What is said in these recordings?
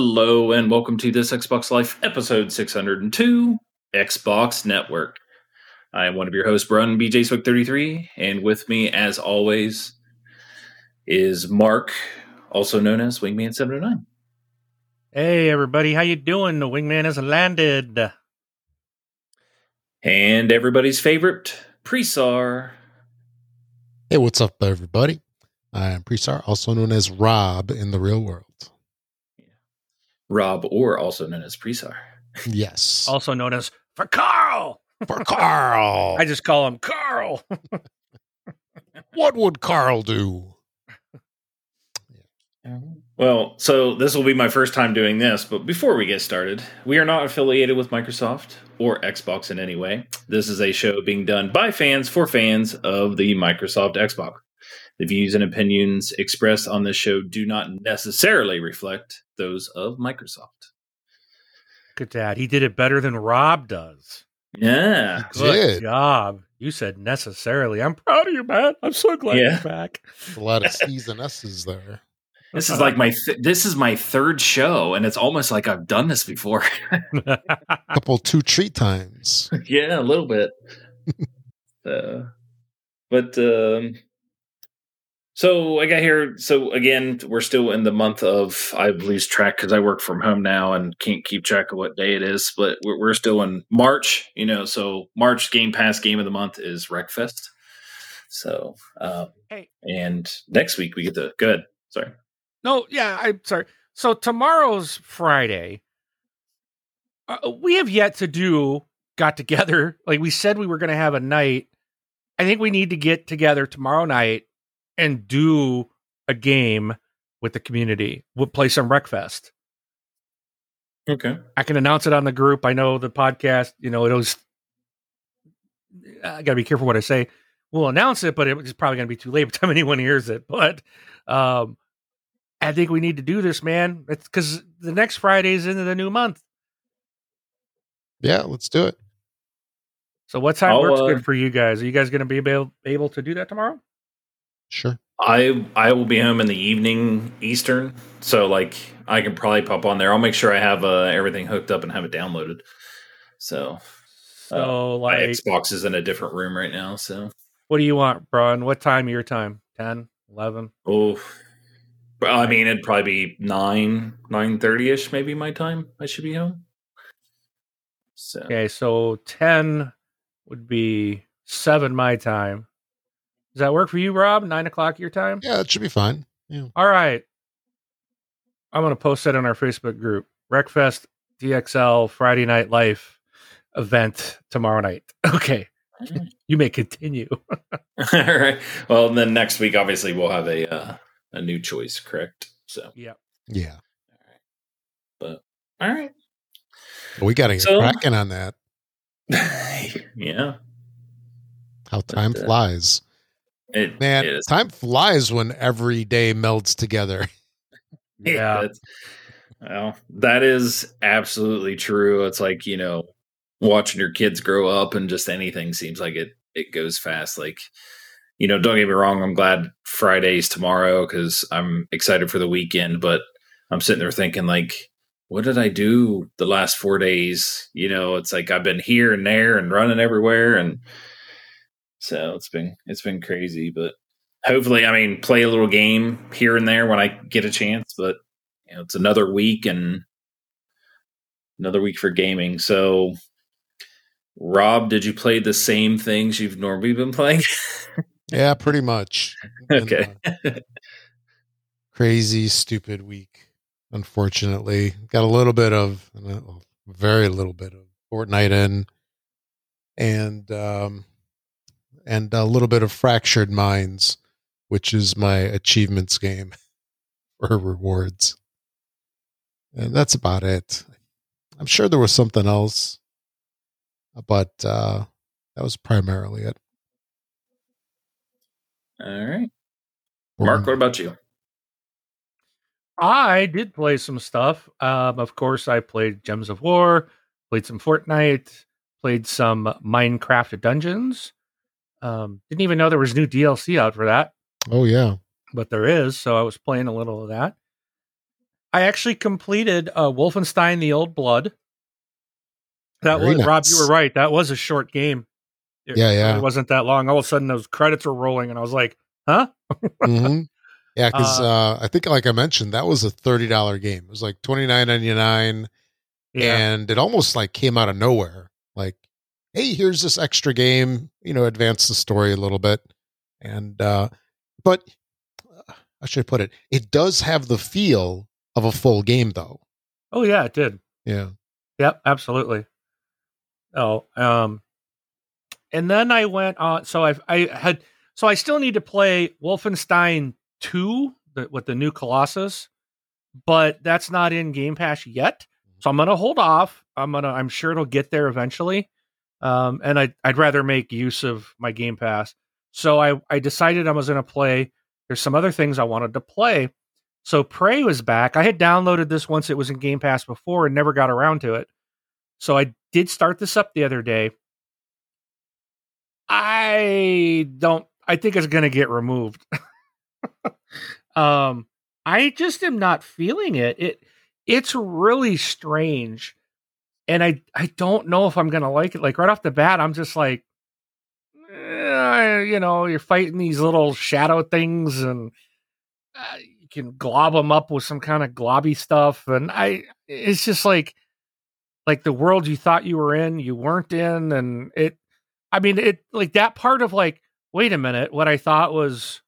Hello and welcome to this Xbox Life episode 602 Xbox Network. I am one of your hosts, Brun BJ Swick 33, and with me, as always, is Mark, also known as Wingman 709. Hey everybody, how you doing? The wingman has landed. And everybody's favorite, Presar. Hey, what's up, everybody? I am Presar, also known as Rob in the real world. Rob, or also known as Presar. Yes. Also known as for Carl. For Carl. I just call him Carl. what would Carl do? Well, so this will be my first time doing this, but before we get started, we are not affiliated with Microsoft or Xbox in any way. This is a show being done by fans for fans of the Microsoft Xbox. The views and opinions expressed on this show do not necessarily reflect those of Microsoft. Look at that. He did it better than Rob does. Yeah. Good job. You said necessarily. I'm proud of you, man. I'm so glad Yeah. you're back. A lot of C's and S's there. This is like my th- this is my third show and it's almost like I've done this before. A couple two treat times. yeah, a little bit. uh, but um, so I got here. So again, we're still in the month of I've lose track because I work from home now and can't keep track of what day it is. But we're, we're still in March, you know. So March Game Pass game of the month is Wreckfest. So um, Hey. and next week we get the good. Sorry. no, yeah, I'm sorry. So tomorrow's Friday. Uh, we have yet to do got together. Like we said we were going to have a night. I think we need to get together tomorrow night and do a game with the community. We'll play some Wreckfest. Okay. I can announce it on the group. I know the podcast, you know, it was. I got to be careful what I say. We'll announce it, but it's probably going to be too late by the time anyone hears it. But um, I think we need to do this, man. It's because the next Friday is into the new month. Yeah, let's do it. So what time I'll, works uh, good for you guys? Are you guys going to be able, able to do that tomorrow? Sure. I I will be home in the evening Eastern, so like I can probably pop on there. I'll make sure I have uh, everything hooked up and have it downloaded. So So, my like, Xbox is in a different room right now. So what do you want, Braun? What time of your time? 10, 11? oh, but, I mean it'd probably be nine nine thirty ish maybe my time. I should be home. So Okay, so 10 would be 7 my time. Does that work for you, Rob? 9 o'clock your time? Yeah, it should be fine. Yeah. All right. I'm going to post that on our Facebook group. Wreckfest TXL Friday Night Life event tomorrow night. Okay. You may continue. all right. Well, then next week obviously we'll have a uh, a new choice, correct? So yeah. Yeah. but all right. We got to get So- cracking on that. yeah. How time uh, flies. It, Man, it is. time flies when every day melds together. Yeah. that's- well, that is absolutely true. It's like, you know, watching your kids grow up and just anything seems like it it goes fast. Like, you know, don't get me wrong, I'm glad Friday's tomorrow because I'm excited for the weekend, but I'm sitting there thinking like, what did I do the last four days? You know, it's like I've been here and there and running everywhere and so it's been it's been crazy, but hopefully, I mean, play a little game here and there when I get a chance. But you know, it's another week and another week for gaming. So, Rob, did you play the same things you've normally been playing? Yeah, pretty much. Okay, crazy, stupid week. Unfortunately, got a little bit of, very little bit of Fortnite in, and um, and a little bit of Fractured Minds, which is my achievements game for rewards, and that's about it. I'm sure there was something else, but uh, that was primarily it. all right. Mark, what about you? I did play some stuff. Um, of course, I played Gems of War, played some Fortnite, played some Minecraft Dungeons. Um, didn't even know there was new DLC out for that, Oh yeah, but there is. So I was playing a little of that. I actually completed uh, Wolfenstein: The Old Blood. That Very was Rob. You were right. That was a short game. It Yeah, yeah. It wasn't that long. All of a sudden, those credits were rolling, and I was like, "Huh?" hmm Yeah, because Uh, uh, I think, like I mentioned, that was a thirty dollar game. It was like twenty nine ninety nine, Yeah. and it almost like came out of nowhere. Like, hey, here's this extra game. You know, advance the story a little bit, and uh, but uh, how should put it? It does have the feel of a full game, though. oh yeah, it did. Yeah. Yep, absolutely. Oh, um, and then I went on. So I I had so I still need to play Wolfenstein Two the, with the new Colossus, but that's not in Game Pass yet. So I'm gonna hold off. I'm gonna. I'm sure it'll get there eventually. Um, and I I'd rather make use of my Game Pass. So I I decided I was gonna play. There's some other things I wanted to play. So Prey was back. I had downloaded this once it was in Game Pass before and never got around to it. So I did start this up the other day. I don't I think it's going to get removed. um I just am not feeling it. It it's really strange. And I I don't know if I'm to like it. Like right off the bat I'm just like eh, you know, you're fighting these little shadow things and uh, you can glob them up with some kind of globby stuff and I it's just like like the world you thought you were in, you weren't in, and it. I mean, it like that part of like, wait a minute, what I thought was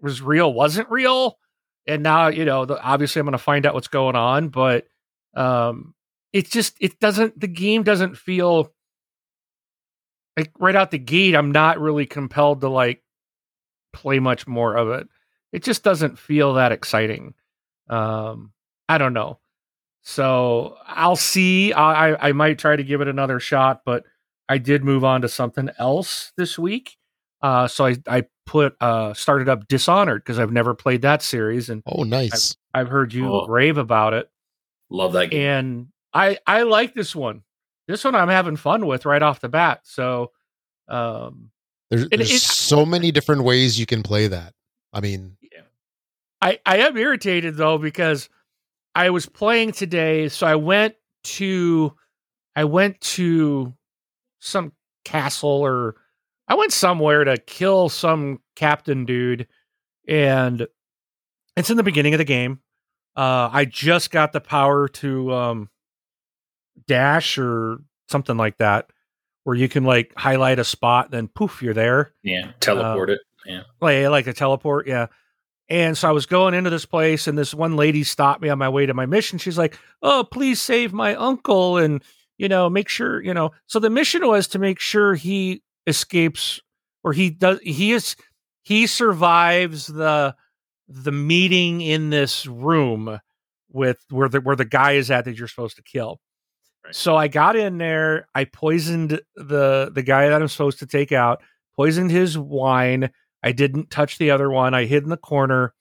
was real wasn't real, and now you know, the, obviously, I'm going to find out what's going on, but um, it just it doesn't. The game doesn't feel like right out the gate. I'm not really compelled to like play much more of it. It just doesn't feel that exciting. Um, I don't know. So I'll see. I I- I might try to give it another shot, but I did move on to something else this week. Uh, so I I put uh started up Dishonored because I've never played that series and Oh, nice. I've heard you Oh. rave about it, Love that game. and I I like this one. This one I'm having fun with right off the bat. So, um, There's, there's it- so many different ways you can play that. I mean, I I am irritated though because I was playing today, so I went to I went to some castle or I went somewhere to kill some captain dude, and it's in the beginning of the game. Uh, I just got the power to um, dash or something like that, where you can like highlight a spot, then poof, you're there yeah, uh, teleport it. Yeah. like eh, like a teleport yeah and so i was going into this place and this one lady stopped me on my way to my mission she's like oh please save my uncle and you know make sure you know so the mission was to make sure he escapes or he does he is he survives the the meeting in this room with where the where the guy is at that you're supposed to kill So i got in there i poisoned the the guy that i'm supposed to take out poisoned his wine I didn't touch the other one. I hid in the corner.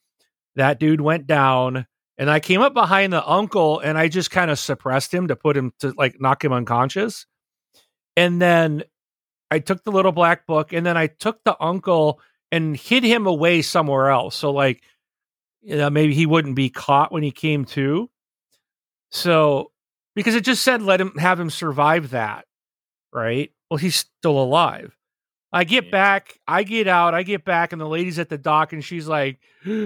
That dude went down, and I came up behind the uncle and I just kind of suppressed him to put him to like knock him unconscious. And then I took the little black book and then I took the uncle and hid him away somewhere else. So like you know, maybe he wouldn't be caught when he came to. So because it just said let him have him survive that, right? Well, he's still alive. I get Yeah. back, I get out, I get back, and the lady's at the dock, and she's like,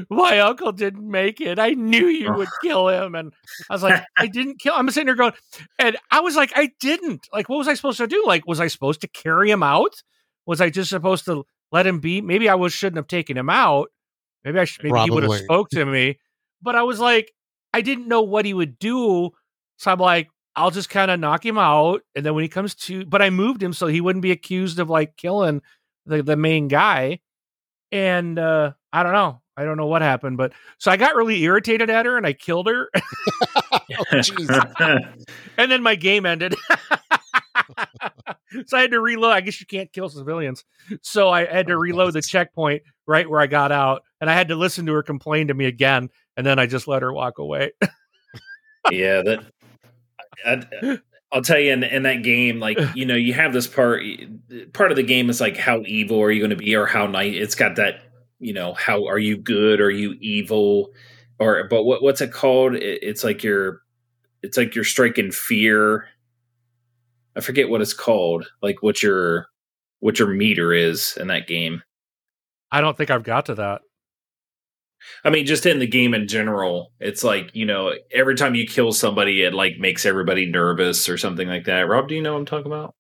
"My uncle didn't make it. I knew you would kill him." And I was like, "I didn't kill." I'm sitting there going, and I was like, "I didn't. Like, what was I supposed to do? Like, was I supposed to carry him out? Was I just supposed to let him be? Maybe I was shouldn't have taken him out. Maybe I should. Maybe he would have spoke to me. But I was like, I didn't know what he would do, so I'm like, I'll just kind of knock him out, and then when he comes to, but I moved him so he wouldn't be accused of like killing the the main guy, and uh I don't know, I don't know what happened, but so I got really irritated at her and I killed her, jeez. and then my game ended. so I had to reload. I guess you can't kill civilians, so I had to reload the checkpoint right where I got out, and I had to listen to her complain to me again, and then I just let her walk away. yeah, that. I, I'll tell you in, in that game, like you know, you have this part. Part of the game is like how evil are you going to be, or how nice. It's got that, you know, how are you good? Are you evil? or but what what's it called? It, it's like you're it's like you're striking fear. I forget what it's called. Like what your what your meter is in that game. I don't think I've got to that. I mean, just in the game in general, it's like you know, every time you kill somebody, it like makes everybody nervous or something like that. Rob, do you know what I'm talking about?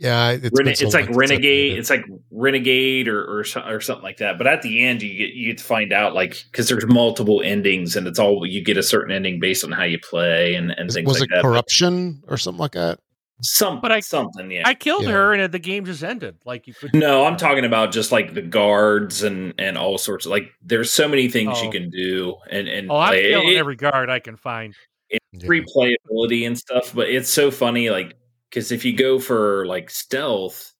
Yeah, it's, so it's like renegade. It's like renegade or, or or something like that. But at the end, you get you get to find out like because there's multiple endings, and it's all you get a certain ending based on how you play and and things was like it that. But corruption or something like that? Some, But I- something, yeah. I killed Yeah. her and the game just ended. Like you could no, I'm talking about just like the guards and and all sorts of like. There's so many things you Oh. can do, and and Oh, I'm play. killing It- every guard I can find. Yeah. replayability and stuff, but it's so funny, like because if you go for like stealth,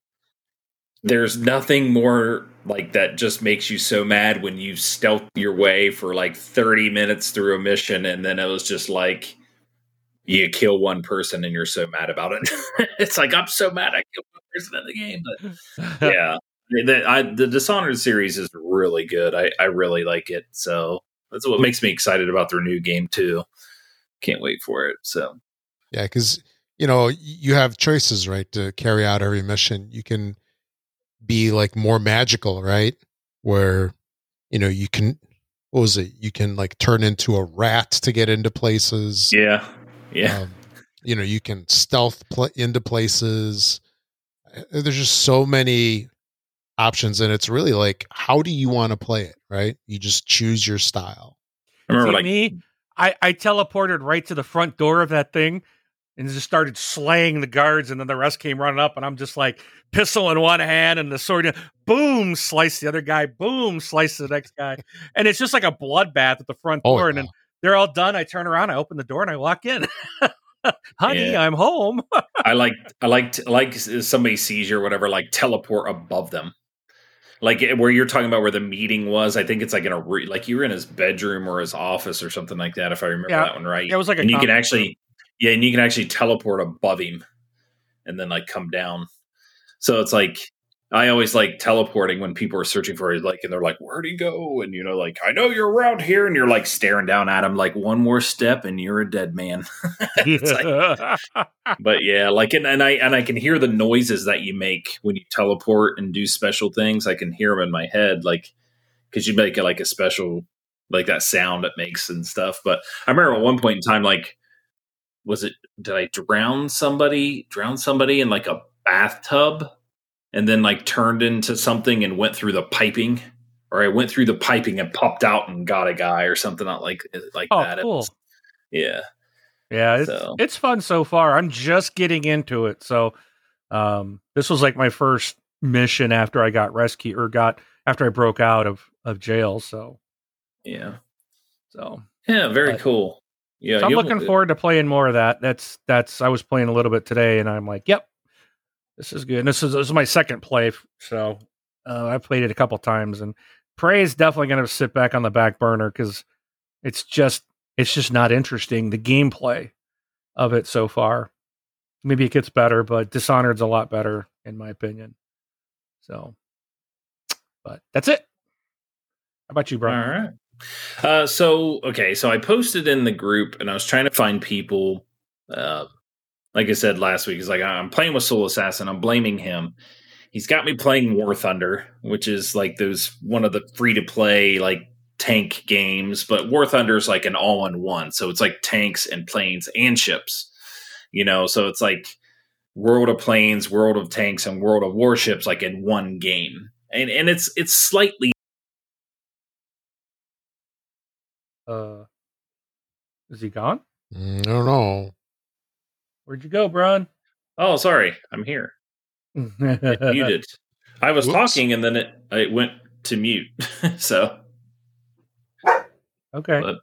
there's nothing more like that just makes you so mad when you stealth your way for like 30 minutes through a mission and then it was just like you kill one person and you're so mad about it. it's like I'm so mad I killed one person in the game, but yeah. The, I, the Dishonored series is really good. I, I really like it. So that's what makes me excited about their new game too. Can't wait for it. So Yeah, because you know you have choices, right, to carry out every mission. You can be like more magical, right, where you know you can. What was it? You can like turn into a rat to get into places. yeah, yeah, Um, you know, you can stealth pl- into places. Uh, There's just so many options, and it's really like, how do you want to play it? Right? You just choose your style. I remember See, like me, I, I teleported right to the front door of that thing and just started slaying the guards, and then the rest came running up, and I'm just like pistol in one hand and the sword, in- boom, slice the other guy, boom, slice the next guy, and it's just like a bloodbath at the front Oh, door, and then they're all done. I turn around, I open the door, and I walk in. Honey, Yeah. I'm home. I like I like like somebody sees you or whatever, like teleport above them. Like eh, where you're talking about where the meeting was, I think it's like in a re- like you were in his bedroom or his office or something like that. If I remember Yeah. that one right, yeah, It was like a and you can actually, yeah, and you can actually teleport above him, and then like come down. So it's like I always like teleporting when people are searching for it, like, and they're like, "Where'd he go?" And you know, like, I know you're around here, and you're like staring down at him, like one more step, and you're a dead man. It's like- but yeah, like, and, and I and I can hear the noises that you make when you teleport and do special things. I can hear them in my head, like, because you make it like a special, like that sound it makes and stuff. But I remember at one point in time, like, was it did I drown somebody? Drown somebody in like a bathtub, and then like turned into something and went through the piping, or I went through the piping and popped out and got a guy or something like like Oh, that. Cool. was- yeah, Yeah, it's So- it's fun so far. I'm just getting into it. So um this was like my first mission after I got rescued or got after I broke out of of jail. So yeah, so, yeah. Very But- cool. Yeah, so I'm looking forward to playing more of that. That's that's I was playing a little bit today and I'm like, yep, this is good. And this is this is my second play. So uh, I played it a couple times and Prey is definitely going to sit back on the back burner because it's just it's just not interesting. The gameplay of it so far. Maybe it gets better, but Dishonored's a lot better in my opinion. So, but that's it. How about you, bro? All right. Uh, so okay, so I posted in the group, and I was trying to find people. Uh, like I said last week, he's like I'm playing with Soul Assassin. I'm blaming him. He's got me playing War Thunder, which is like those one of the free to play like tank games. But War Thunder is like an all in one, so it's like tanks and planes and ships. You know, so it's like World of Planes, World of Tanks, and World of Warships, like in one game. And and it's it's slightly Uh, is he gone? Mm, I don't know. Where'd you go, Bron? Oh, sorry, I'm here. muted. I was Whoops. talking and then it it went to mute. so okay. But-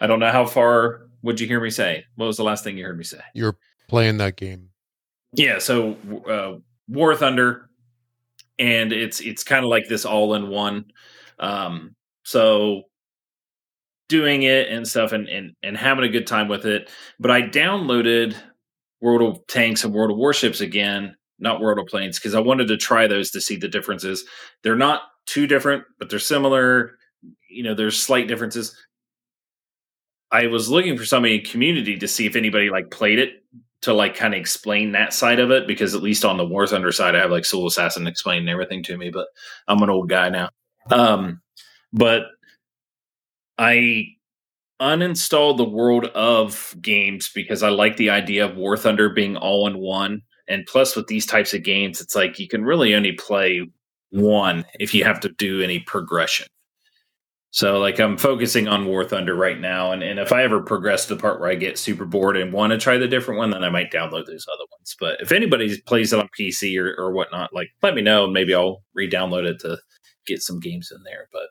I don't know how far would you hear me say? What was the last thing you heard me say? You're playing that game. Yeah, so uh, War Thunder, and it's it's kind of like this all in one. Um, so doing it and stuff, and, and and having a good time with it. But I downloaded World of Tanks and World of Warships again, not World of Planes, because I wanted to try those to see the differences. They're not too different, but they're similar. You know, there's slight differences. I was looking for somebody in community to see if anybody like played it to like kind of explain that side of it because at least on the War Thunder side, I have like Soul Assassin explaining everything to me, but I'm an old guy now. Um, but I uninstalled the World of games because I like the idea of War Thunder being all in one. And plus, with these types of games, it's like you can really only play one if you have to do any progression. So like I'm focusing on War Thunder right now, and, and if I ever progress to the part where I get super bored and want to try the different one, then I might download those other ones. But if anybody plays it on PC or, or whatnot, like let me know, maybe I'll re-download it to get some games in there. But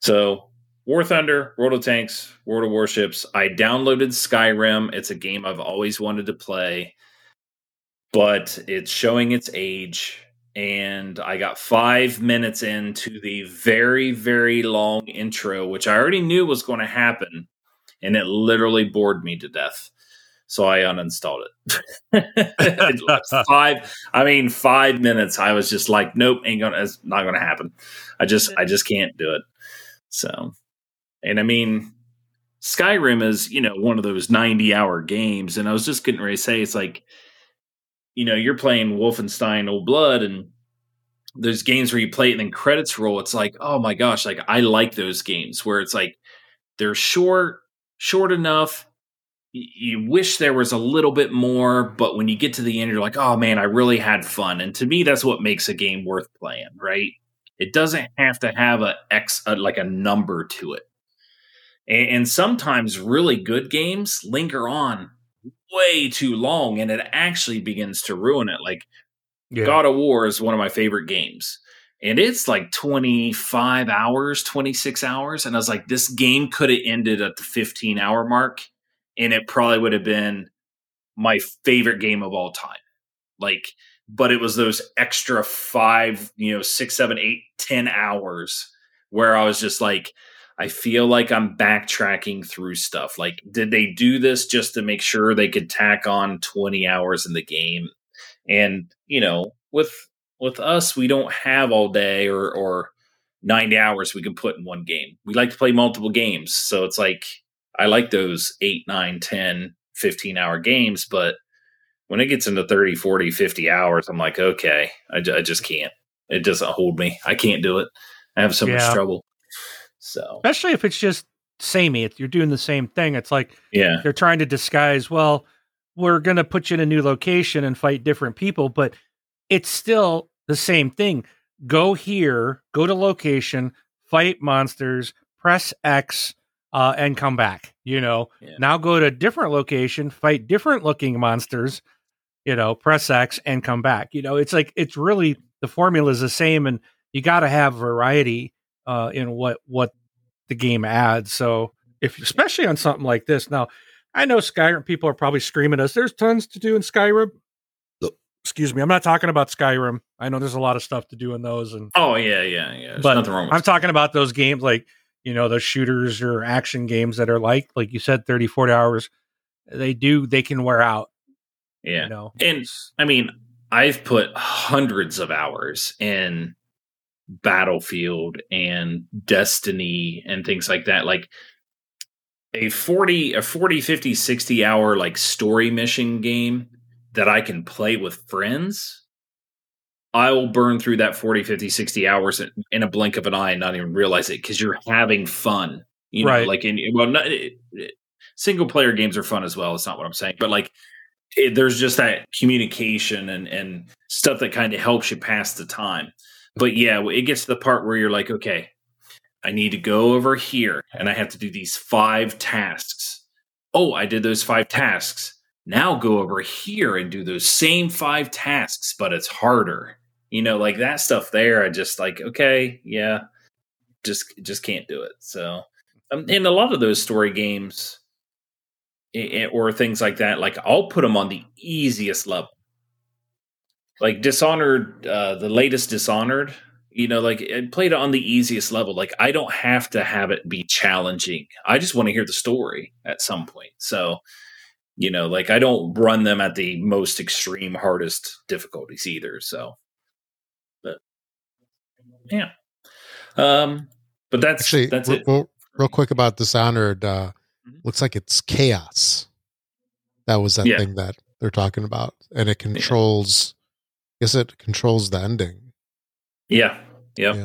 so War Thunder, World of Tanks, World of Warships. I downloaded Skyrim. It's a game I've always wanted to play, but it's showing its age and I got five minutes into the very, very long intro, which I already knew was going to happen, and it literally bored me to death. So I uninstalled it. five, I mean, five minutes. I was just like, nope, ain't gonna, it's not gonna happen. I just, I just can't do it. So, and I mean, Skyrim is, you know, one of those 90 hour games. And I was just getting ready to say, it's like, you know, you're playing Wolfenstein Old Blood and there's games where you play it and then credits roll. It's like, oh my gosh, like I like those games where it's like they're short, short enough. You wish there was a little bit more, but when you get to the end, you're like, oh man, I really had fun. And to me, that's what makes a game worth playing, right? It doesn't have to have a X, a, like a number to it. And, and sometimes really good games linger on way too long and it actually begins to ruin it. Like yeah. God of War is one of my favorite games. And it's like 25 hours, 26 hours. And I was like, this game could have ended at the 15 hour mark. And it probably would have been my favorite game of all time. Like, but it was those extra five, you know, six, seven, eight, ten hours where I was just like, I feel like I'm backtracking through stuff. Like, did they do this just to make sure they could tack on 20 hours in the game? And, you know, with with us, we don't have all day or or 90 hours we can put in one game. We like to play multiple games. So it's like I like those 8, 9, 10, 15 hour games, but when it gets into 30, 40, 50 hours, I'm like, okay, I, I just can't. It doesn't hold me. I can't do it. I have so yeah. much trouble. So, especially if it's just samey, if you're doing the same thing. It's like, yeah, they're trying to disguise, well, we're going to put you in a new location and fight different people, but it's still the same thing. Go here, go to location, fight monsters, press X, uh, and come back. You know, yeah. now go to a different location, fight different looking monsters, you know, press X and come back. You know, it's like, it's really the formula is the same and you got to have variety uh, in what, what the game adds. So, if especially on something like this, now I know Skyrim people are probably screaming at us. There's tons to do in Skyrim. Excuse me, I'm not talking about Skyrim. I know there's a lot of stuff to do in those. And oh yeah, yeah, yeah. There's but I'm talking about those games like you know those shooters or action games that are like like you said 30 40 hours they do they can wear out yeah you know and i mean i've put hundreds of hours in battlefield and destiny and things like that like a 40 a 40 50 60 hour like story mission game that i can play with friends i will burn through that 40 50 60 hours in a blink of an eye and not even realize it because you're having fun you know right. like in well not, single player games are fun as well it's not what i'm saying but like it, there's just that communication and and stuff that kind of helps you pass the time but yeah it gets to the part where you're like okay I need to go over here and I have to do these five tasks. Oh, I did those five tasks. Now go over here and do those same five tasks, but it's harder. You know, like that stuff there, I just like, okay, yeah, just just can't do it. So, um, in a lot of those story games or things like that, like I'll put them on the easiest level. Like Dishonored, uh, the latest Dishonored, you know like I played on the easiest level. Like i don't have to have it be challenging. I just want to hear the story at some point. So you know like i don't run them at the most extreme hardest difficulties either so. But yeah. Um but that's actually that's real, it. real, real quick about dishonored uh looks like it's chaos. That was that Yeah. thing that they're talking about, and it controls. Guess it controls the ending. Yeah. Yep.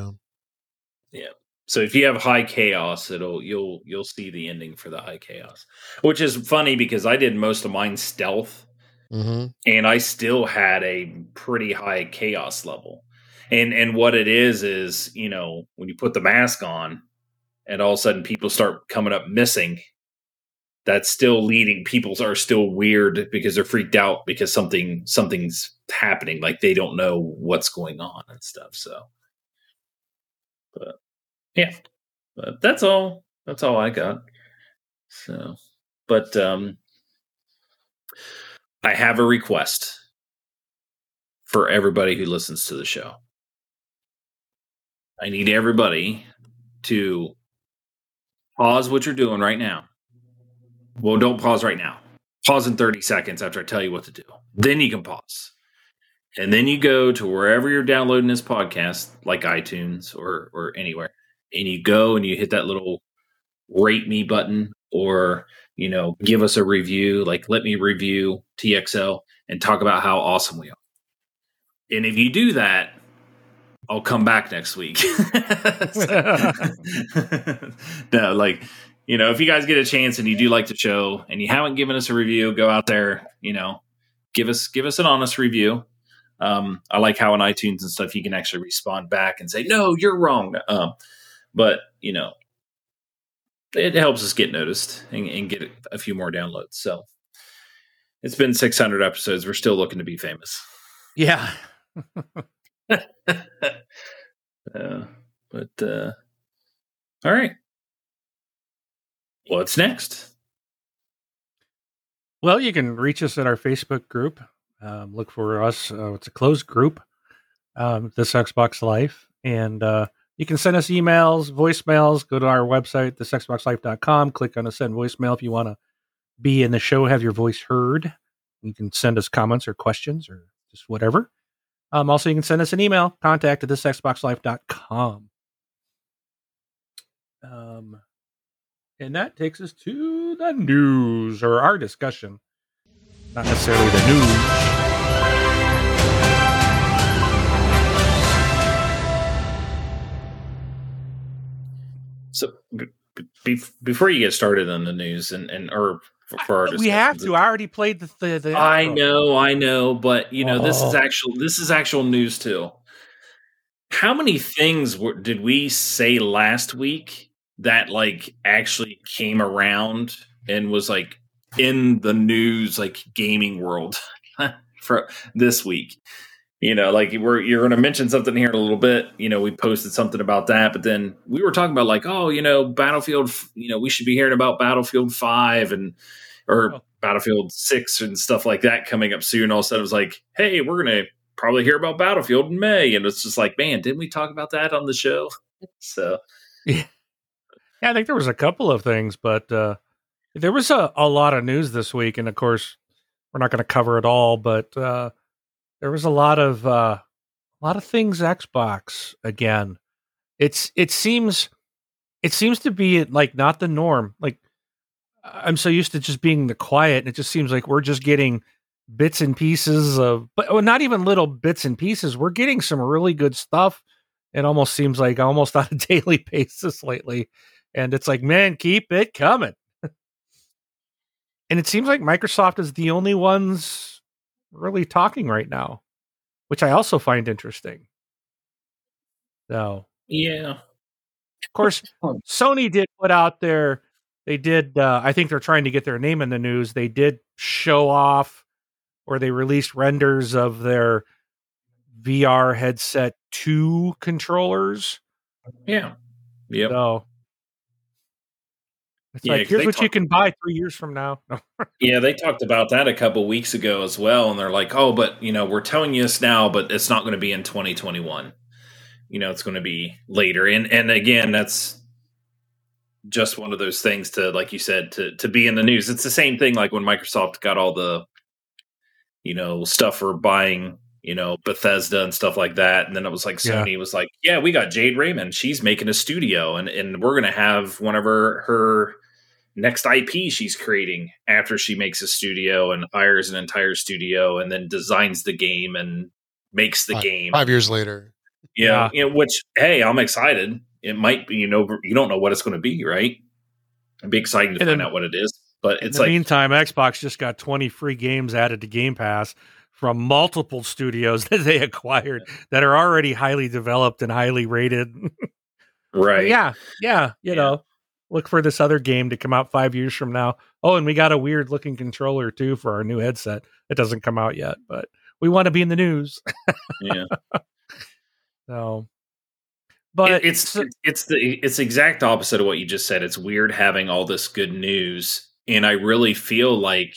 Yeah. So if you have high chaos, it'll you'll you'll see the ending for the high chaos, which is funny because I did most of mine stealth, hmm and I still had a pretty high chaos level. And and what it is is you know when you put the mask on, and all of a sudden people start coming up missing. That's still leading. People are still weird because they're freaked out because something something's happening. Like they don't know what's going on and stuff. So, but yeah, but that's all. That's all I got. So, but um, I have a request for everybody who listens to the show. I need everybody to pause what you're doing right now. Well, don't pause right now. Pause in 30 seconds after I tell you what to do. Then you can pause. And then you go to wherever you're downloading this podcast, like iTunes or or anywhere, and you go and you hit that little rate me button or you know, give us a review, like let me review TXL and talk about how awesome we are. And if you do that, I'll come back next week. no, like, you know, if you guys get a chance and you do like the show and you haven't given us a review, go out there, you know, give us give us an honest review. Um, I like how on iTunes and stuff you can actually respond back and say, "No, you're wrong." Um, but you know, it helps us get noticed and, and get a few more downloads. So it's been 600 episodes. We're still looking to be famous. Yeah. Uh, but uh, all right, what's next? Well, you can reach us at our Facebook group. Um, look for us. Uh, it's a closed group, um, This Xbox Life. And uh, you can send us emails, voicemails. Go to our website, thisxboxlife.com. Click on the send voicemail if you want to be in the show, have your voice heard. You can send us comments or questions or just whatever. Um, also, you can send us an email, contact at thisxboxlife.com. Um, and that takes us to the news or our discussion, not necessarily the news. So b- b- before you get started on the news and and or for, our we have to. I already played the. the, the I know, I know, but you know, this is Oh. actual this is actual news too. How many things were, did we say last week that like actually came around and was like in the news like gaming world for this week? You know, like we're you're going to mention something here in a little bit. You know, we posted something about that, but then we were talking about like, oh, you know, Battlefield. You know, we should be hearing about Battlefield Five and or Oh. Battlefield Six and stuff like that coming up soon. All of a sudden, it was like, hey, we're going to probably hear about Battlefield in May, and it's just like, man, didn't we talk about that on the show? So Yeah, I think there was a couple of things, but uh, there was a, a lot of news this week, and of course, we're not going to cover it all. But uh, there was a lot of uh, a lot of things Xbox again. It's it seems it seems to be like not the norm. Like I'm so used to just being the quiet, and it just seems like we're just getting bits and pieces of, but well, not even little bits and pieces. We're getting some really good stuff. It almost seems like almost on a daily basis lately, and it's like, man, keep it coming. and it seems like Microsoft is the only ones really talking right now, which I also find interesting. So, yeah, of course, Sony did put out their. They did. Uh, I think they're trying to get their name in the news. They did show off, or they released renders of their VR headset two controllers. yeah, yep. So it's Yeah, like here's what you can buy three years from now. Yeah, they talked about that a couple weeks ago as well, and they're like, "Oh, but you know, we're telling you this now, but it's not going to be in 2021. You know, it's going to be later." And and again, that's just one of those things to, like you said, to to be in the news. It's the same thing like when Microsoft got all the, you know, stuff for buying, you know, Bethesda and stuff like that, and then it was like Yeah. Sony was like, "Yeah, we got Jade Raymond. She's making a studio, and and we're going to have one of her her." Next IP she's creating after she makes a studio and hires an entire studio and then designs the game and makes the five, game. Five years later. You know, yeah. You know, which hey, I'm excited. It might be, you know, you don't know what it's going to be, right? It'd be exciting to and find then, out what it is. But it's in like meantime, Xbox just got 20 free games added to Game Pass from multiple studios that they acquired that are already highly developed and highly rated. right. yeah. Yeah. You yeah. know, look for this other game to come out five years from now. Oh, and we got a weird looking controller too for our new headset. It doesn't come out yet, but we want to be in the news. yeah. So, but it, it's it's the it's the exact opposite of what you just said. It's weird having all this good news, and I really feel like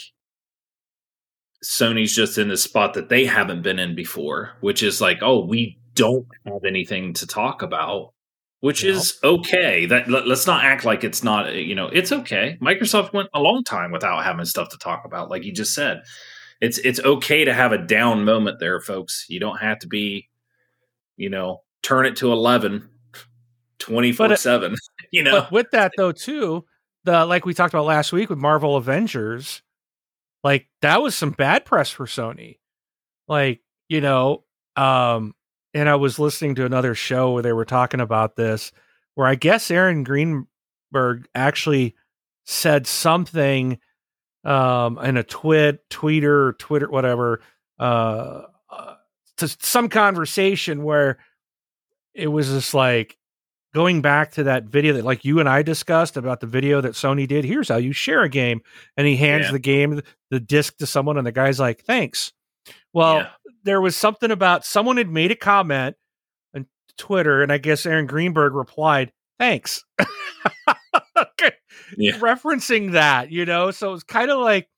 Sony's just in the spot that they haven't been in before, which is like, oh, we don't have anything to talk about, which is okay. That let, us not act like it's not, you know, it's okay. Microsoft went a long time without having stuff to talk about, like you just said. It's it's okay to have a down moment there, folks. You don't have to be, you know, turn it to 11 24 7 you know but with that though too the like we talked about last week with marvel avengers like that was some bad press for Sony. Like, you know, um and I was listening to another show where they were talking about this where I guess Aaron Greenberg actually said something um in a twit tweeter twitter whatever uh, uh to some conversation where it was just like going back to that video that like you and I discussed about the video that Sony did, here's how you share a game. And he hands yeah. the game, the disc to someone, and the guy's like, thanks. Well, yeah. There was something about someone had made a comment on Twitter, and I guess Aaron Greenberg replied, thanks. yeah. Referencing that, you know, so it's kind of like,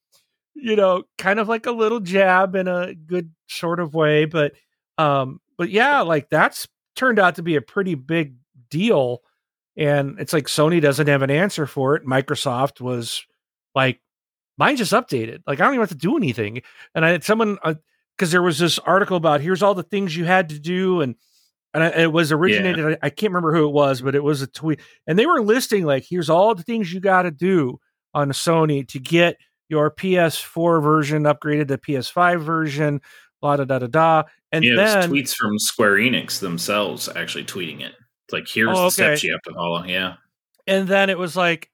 you know, kind of like a little jab in a good sort of way, but um, but yeah, like that's turned out to be a pretty big deal. And it's like Sony doesn't have an answer for it. Microsoft was like, mine just updated. Like, I don't even have to do anything. And I had someone, because there was this article about here's all the things you had to do. And and I, it was originated. Yeah. I, I, can't remember who it was, but it was a tweet, and they were listing like, "Here's all the things you got to do on Sony to get your PS4 version upgraded to PS5 version." Blah da da da da. And yeah, then tweets from Square Enix themselves actually tweeting it. It's like here's oh, okay. the steps you have to follow. Yeah. And then it was like,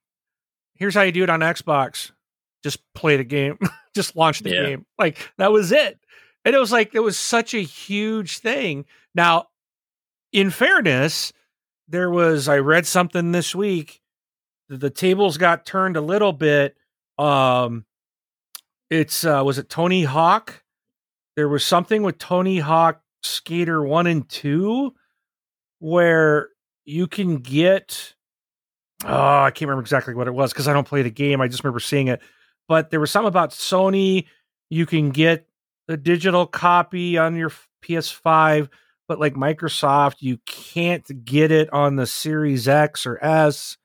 here's how you do it on Xbox. Just play the game. Just launch the yeah. game. Like that was it. And it was like it was such a huge thing. Now, in fairness, there was I read something this week. The tables got turned a little bit. Um it's uh was it Tony Hawk? There was something with Tony Hawk Skater 1 and 2 where you can get oh, I can't remember exactly what it was because I don't play the game. I just remember seeing it. But there was something about Sony. You can get the digital copy on your PS5, but like Microsoft, you can't get it on the Series X or S.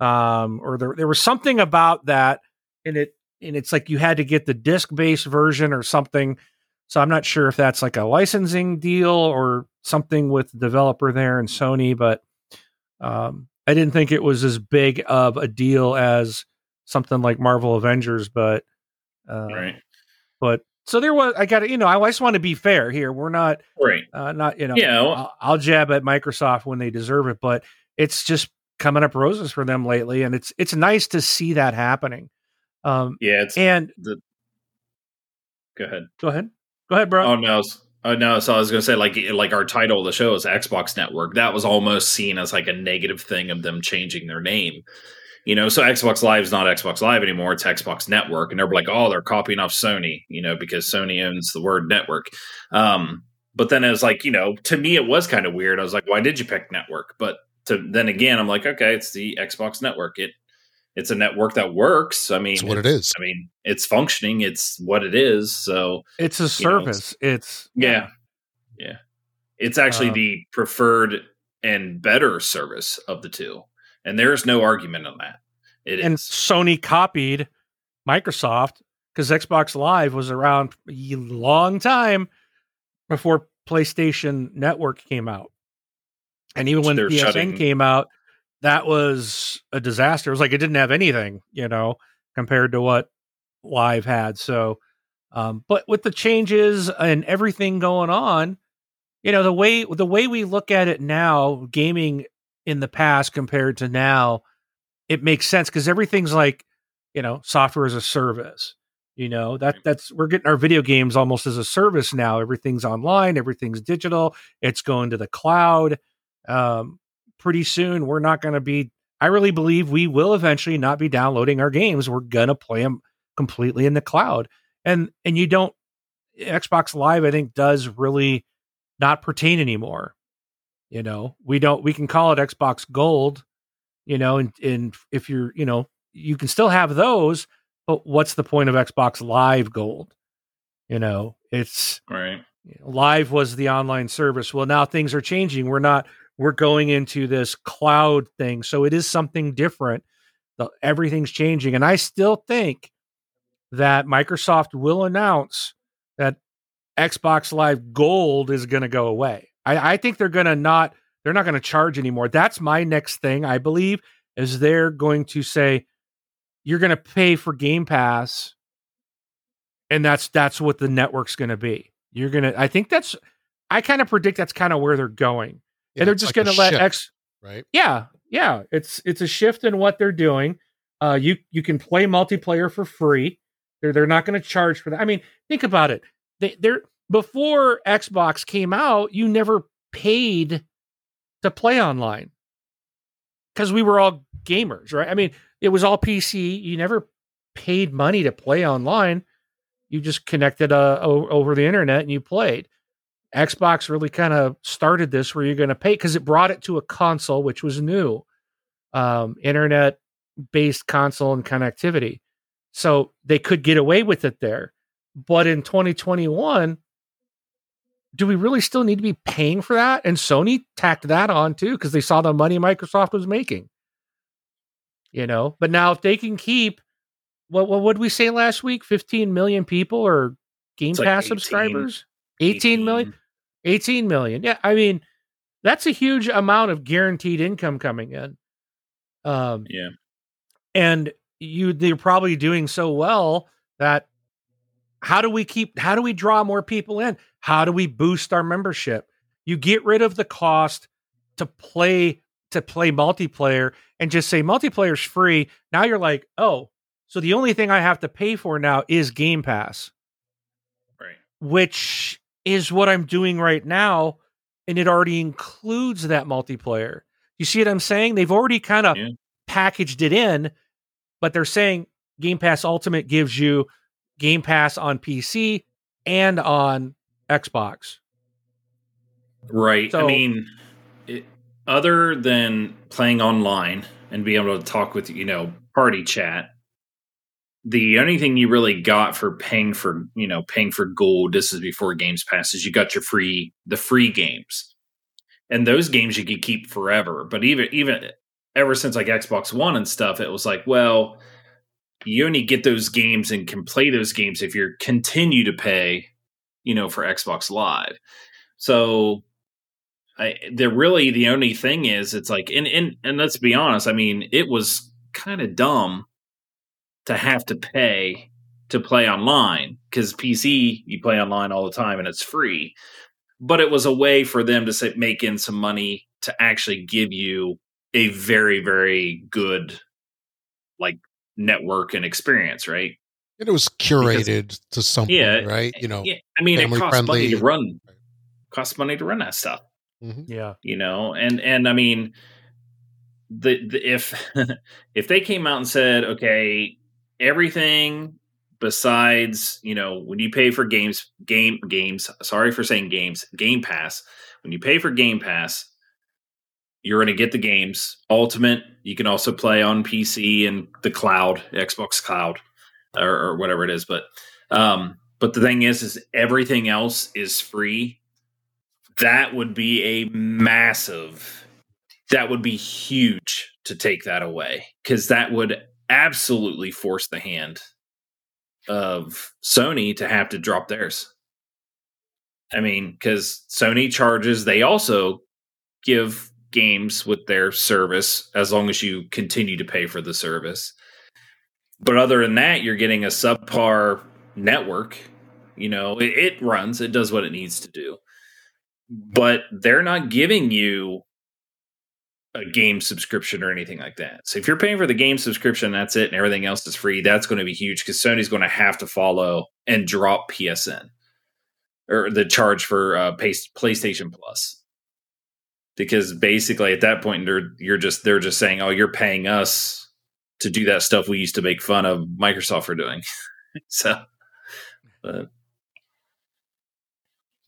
Um, or there there was something about that, and it and it's like you had to get the disc based version or something. So I'm not sure if that's like a licensing deal or something with the developer there and Sony, but um, I didn't think it was as big of a deal as something like Marvel Avengers, but uh, right. But so there was. I got to, you know, I just want to be fair here. We're not right. Uh, not you know. Yeah, well, I'll, I'll jab at Microsoft when they deserve it, but it's just coming up roses for them lately, and it's it's nice to see that happening. Um, yeah, it's and the. Go ahead. Go ahead. Go ahead, bro. Oh no, Oh no! So I was going to say, like, like our title of the show is Xbox Network. That was almost seen as like a negative thing of them changing their name. You know, so Xbox Live is not Xbox Live anymore; it's Xbox Network, and they're like, "Oh, they're copying off Sony," you know, because Sony owns the word network. Um, but then it was like, you know, to me, it was kind of weird. I was like, "Why did you pick network?" But to then again, I'm like, "Okay, it's the Xbox Network. It it's a network that works. I mean, it's what it is. I mean, it's functioning. It's what it is. So it's a service. Know, it's, it's, yeah, yeah. It's actually um, the preferred and better service of the two, and there's no argument on that. It and is. Sony copied Microsoft because Xbox Live was around a long time before PlayStation Network came out, and even when PSN shutting. came out, that was a disaster. It was like it didn't have anything, you know, compared to what Live had. So, um, but with the changes and everything going on, you know, the way the way we look at it now, gaming in the past compared to now, it makes sense because everything's like, you know, software as a service. You know, that that's we're getting our video games almost as a service now. Everything's online, everything's digital, it's going to the cloud. Um, pretty soon we're not going to be I really believe we will eventually not be downloading our games. We're going to play them completely in the cloud. And and you don't Xbox Live I think does really not pertain anymore. You know, we don't we can call it Xbox Gold, you know, and and if you're, you know, you can still have those, but what's the point of Xbox Live Gold? You know, it's right. Live was the online service. Well, now things are changing. We're not. We're going into this cloud thing, so it is something different. The, everything's changing, and I still think that Microsoft will announce that Xbox Live Gold is going to go away. I, I think they're going to not. They're not going to charge anymore. That's my next thing. I believe is they're going to say you're going to pay for Game Pass, and that's that's what the network's going to be. You're gonna. I think that's. I kind of predict that's kind of where they're going, Yeah, and they're just like gonna let shift, X. right? Yeah, yeah. It's it's a shift in what they're doing. Uh, you you can play multiplayer for free. They're they're not going to charge for that. I mean, think about it. They they're before Xbox came out, you never paid to play online because we were all gamers, right? I mean, it was all PC. You never paid money to play online. You just connected uh, over the internet and you played. Xbox really kind of started this where you're going to pay because it brought it to a console, which was new, um, internet based console and connectivity. So they could get away with it there. But in 2021, do we really still need to be paying for that? And Sony tacked that on too because they saw the money Microsoft was making. You know, but now if they can keep what what would we say last week? 15 million people or Game It's like Pass 18. subscribers? 18 million? 18 million. Yeah, I mean, that's a huge amount of guaranteed income coming in. Um, Yeah. and you they're probably doing so well that how do we keep how do we draw more people in? How do we boost our membership? You get rid of the cost to play to play multiplayer and just say multiplayer's free. Now you're like, "Oh, so the only thing I have to pay for now is Game Pass." Right. which is what I'm doing right now, and it already includes that multiplayer. You see what I'm saying? They've already kind of Yeah. packaged it in, but they're saying Game Pass Ultimate gives you Game Pass on PC and on Xbox. Right. So- I mean, it, other than playing online and being able to talk with, you know, party chat, the only thing you really got for paying for, you know, paying for gold, this is before Games Pass, is you got your free, the free games. And those games you could keep forever. But even, even ever since like Xbox One and stuff, it was like, well, you only get those games and can play those games if you continue to pay, you know, for Xbox Live. So I, they're really the only thing is it's like and and and let's be honest. I mean, it was kind of dumb to have to pay to play online because PC you play online all the time and it's free. But it was a way for them to say, make in some money to actually give you a very very good like network and experience, right? And it was curated to some Yeah, point, right? You know, Yeah, I mean, it family costs money to run. Costs money to run that stuff. mhm. Yeah. you know and and i mean the, the if if they came out and said okay everything besides you know when you pay for games game games sorry for saying games game pass when you pay for game pass you're going to get the games. Ultimate you can also play on pc and the cloud xbox cloud or, or whatever it is but um but the thing is is everything else is free. That would be a massive that would be huge to take that away because that would absolutely force the hand of sony to have to drop theirs. I mean because sony charges they also give games with their service as long as you continue to pay for the service. But other than that, you're getting a subpar network. You know, it, it runs, it does what it needs to do. But they're not giving you a game subscription or anything like that. So if you're paying for the game subscription, that's it, and everything else is free, that's going to be huge because Sony's going to have to follow and drop PSN or the charge for uh, PlayStation Plus. Because basically, at that point, they're you're just they're just saying, "Oh, you're paying us to do that stuff we used to make fun of Microsoft for doing." so, but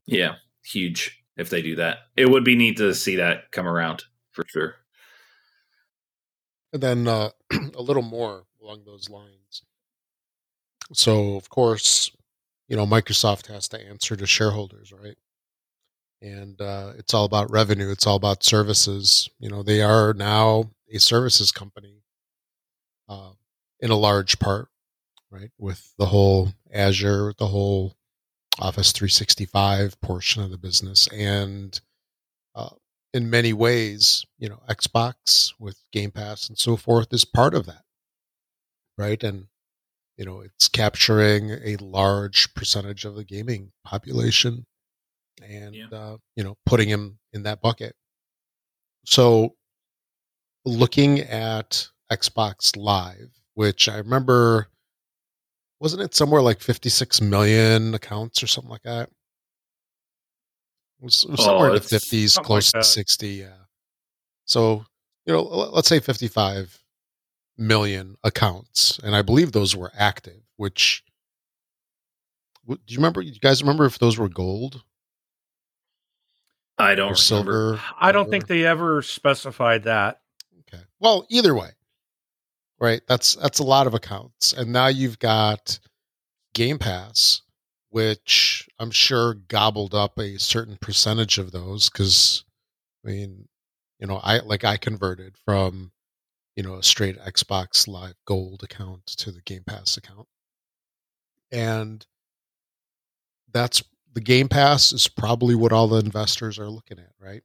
yeah, huge if they do that. It would be neat to see that come around for sure. And then uh, a little more along those lines. So, of course, you know, Microsoft has to answer to shareholders, right? And uh, it's all about revenue. It's all about services. You know, they are now a services company uh, in a large part, right? With the whole Azure, the whole Office 365 portion of the business. And uh, in many ways, you know, Xbox with Game Pass and so forth is part of that, right? And you know, it's capturing a large percentage of the gaming population, and yeah. uh, you know, putting him in that bucket. So, looking at Xbox Live, which I remember, wasn't it somewhere like 56 million accounts or something like that? It was, it was somewhere oh, in the fifties, close like to sixty. Yeah. So you know, let's say fifty-five million accounts, and I believe those were active. Which do you remember? You guys remember if those were gold? I don't silver. I don't think they ever specified that. Okay. Well, either way, right? That's that's a lot of accounts, and now you've got Game Pass, which I'm sure gobbled up a certain percentage of those because I mean, you know, I like I converted from you know a straight Xbox Live Gold account to the Game Pass account, and that's the Game Pass is probably what all the investors are looking at, right?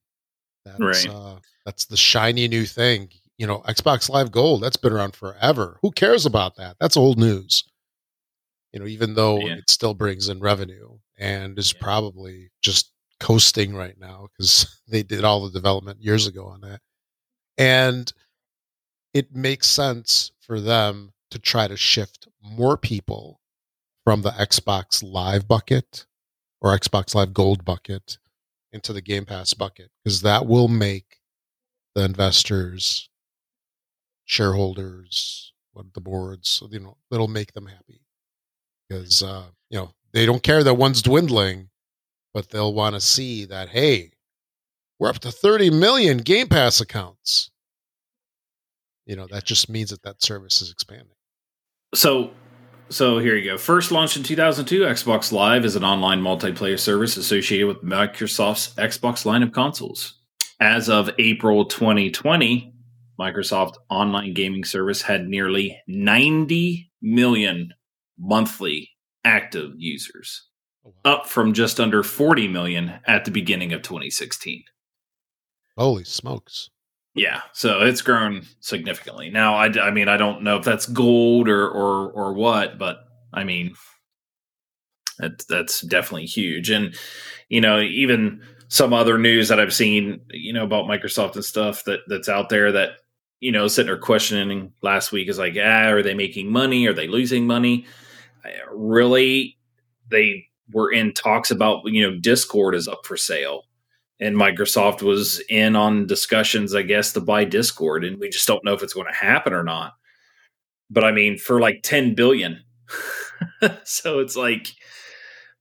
That's, right. Uh, that's the shiny new thing. You know, Xbox Live Gold, that's been around forever. Who cares about that? That's old news you know, even though yeah. it still brings in revenue and is yeah. probably just coasting right now because they did all the development years ago on that. And it makes sense for them to try to shift more people from the Xbox Live bucket or Xbox Live Gold bucket into the Game Pass bucket because that will make the investors, shareholders, the boards, you know, it'll make them happy because uh, you know they don't care that one's dwindling, but they'll want to see that hey, we're up to 30 million Game Pass accounts. You know that just means that that service is expanding. So, so here you go. First launched in 2002, Xbox Live is an online multiplayer service associated with Microsoft's Xbox line of consoles. As of April 2020, Microsoft online gaming service had nearly 90 million monthly active users, oh, up from just under 40 million at the beginning of 2016. Holy smokes. Yeah, so it's grown significantly. Now, I, I mean, I don't know if that's gold or or or what, but I mean, that, that's definitely huge. And you know, even some other news that I've seen, you know, about Microsoft and stuff that that's out there that you know, sitting there questioning last week is like, ah, are they making money? Are they losing money? really they were in talks about you know discord is up for sale and microsoft was in on discussions i guess to buy discord and we just don't know if it's going to happen or not. But i mean for like 10 billion. So it's like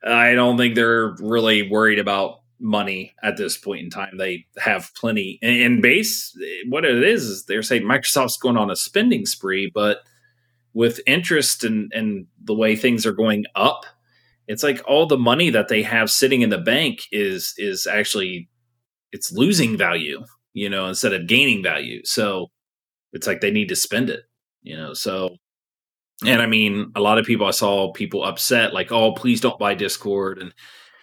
i don't think they're really worried about money at this point in time. They have plenty. And base what it is is they're saying microsoft's going on a spending spree but with interest and and the way things are going up it's like all the money that they have sitting in the bank is is actually it's losing value you know instead of gaining value so it's like they need to spend it you know so and i mean a lot of people i saw people upset like oh please don't buy discord and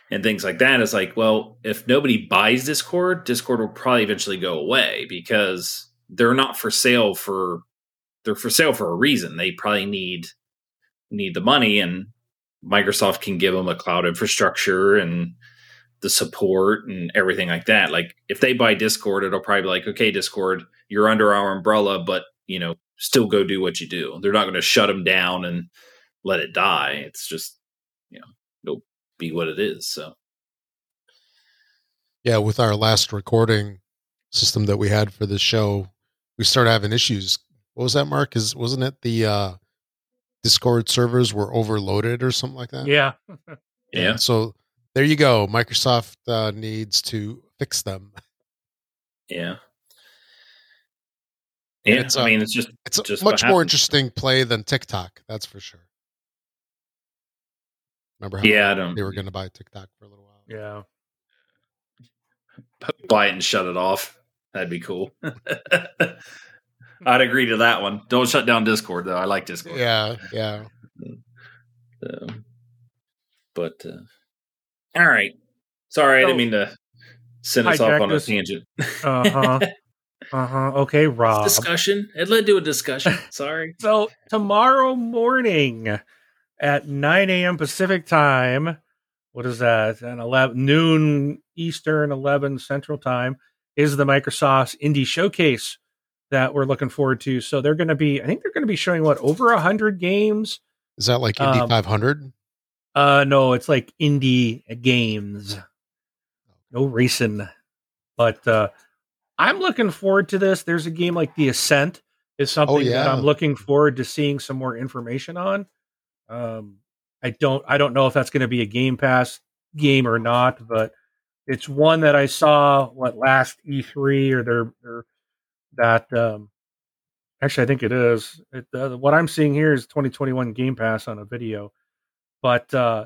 and things like that. It's like, well, if nobody buys Discord, Discord will probably eventually go away because they're not for sale for they're for sale for a reason. They probably need need the money and Microsoft can give them a cloud infrastructure and the support and everything like that. Like if they buy Discord, it'll probably be like, okay, Discord, you're under our umbrella, but you know, still go do what you do. They're not going to shut them down and let it die. It's just, you know, it'll be what it is. So, yeah, with our last recording system that we had for the show, we started having issues. What was that, Mark? Is wasn't it the uh, Discord servers were overloaded or something like that? Yeah. yeah. So there you go. Microsoft uh, needs to fix them. Yeah. Yeah, it's, I mean, it's just It's a Just much more interesting play than TikTok. That's for sure. Remember how yeah. I don't they were going to buy TikTok for a little while? Yeah. buy it and shut it off. That'd be cool. I'd agree to that one. Don't shut down Discord though. I like Discord. Yeah, yeah. So, but uh, all right. Sorry, I didn't mean to send us off Hijack on a tangent. Uh huh. uh huh. Okay, Rob. discussion. It led to a discussion. Sorry. So tomorrow morning at 9 a.m. Pacific time, what is that? At 11 noon Eastern, 11 Central time is the Microsoft's Indie Showcase that we're looking forward to. So they're going to be, I think they're going to be showing what over a hundred games. Is that like Indy Um, 500? Uh, no, it's like indie games, no racing. But uh, I'm looking forward to this. There's a game like The Ascent is something that yeah. I'm looking forward to seeing some more information on. Um, I don't I don't know if that's going to be a Game Pass game or not, but it's one that I saw what last E3 or their their that um actually I think it is. It, uh, what I'm seeing here is 2021 Game Pass on a video, but uh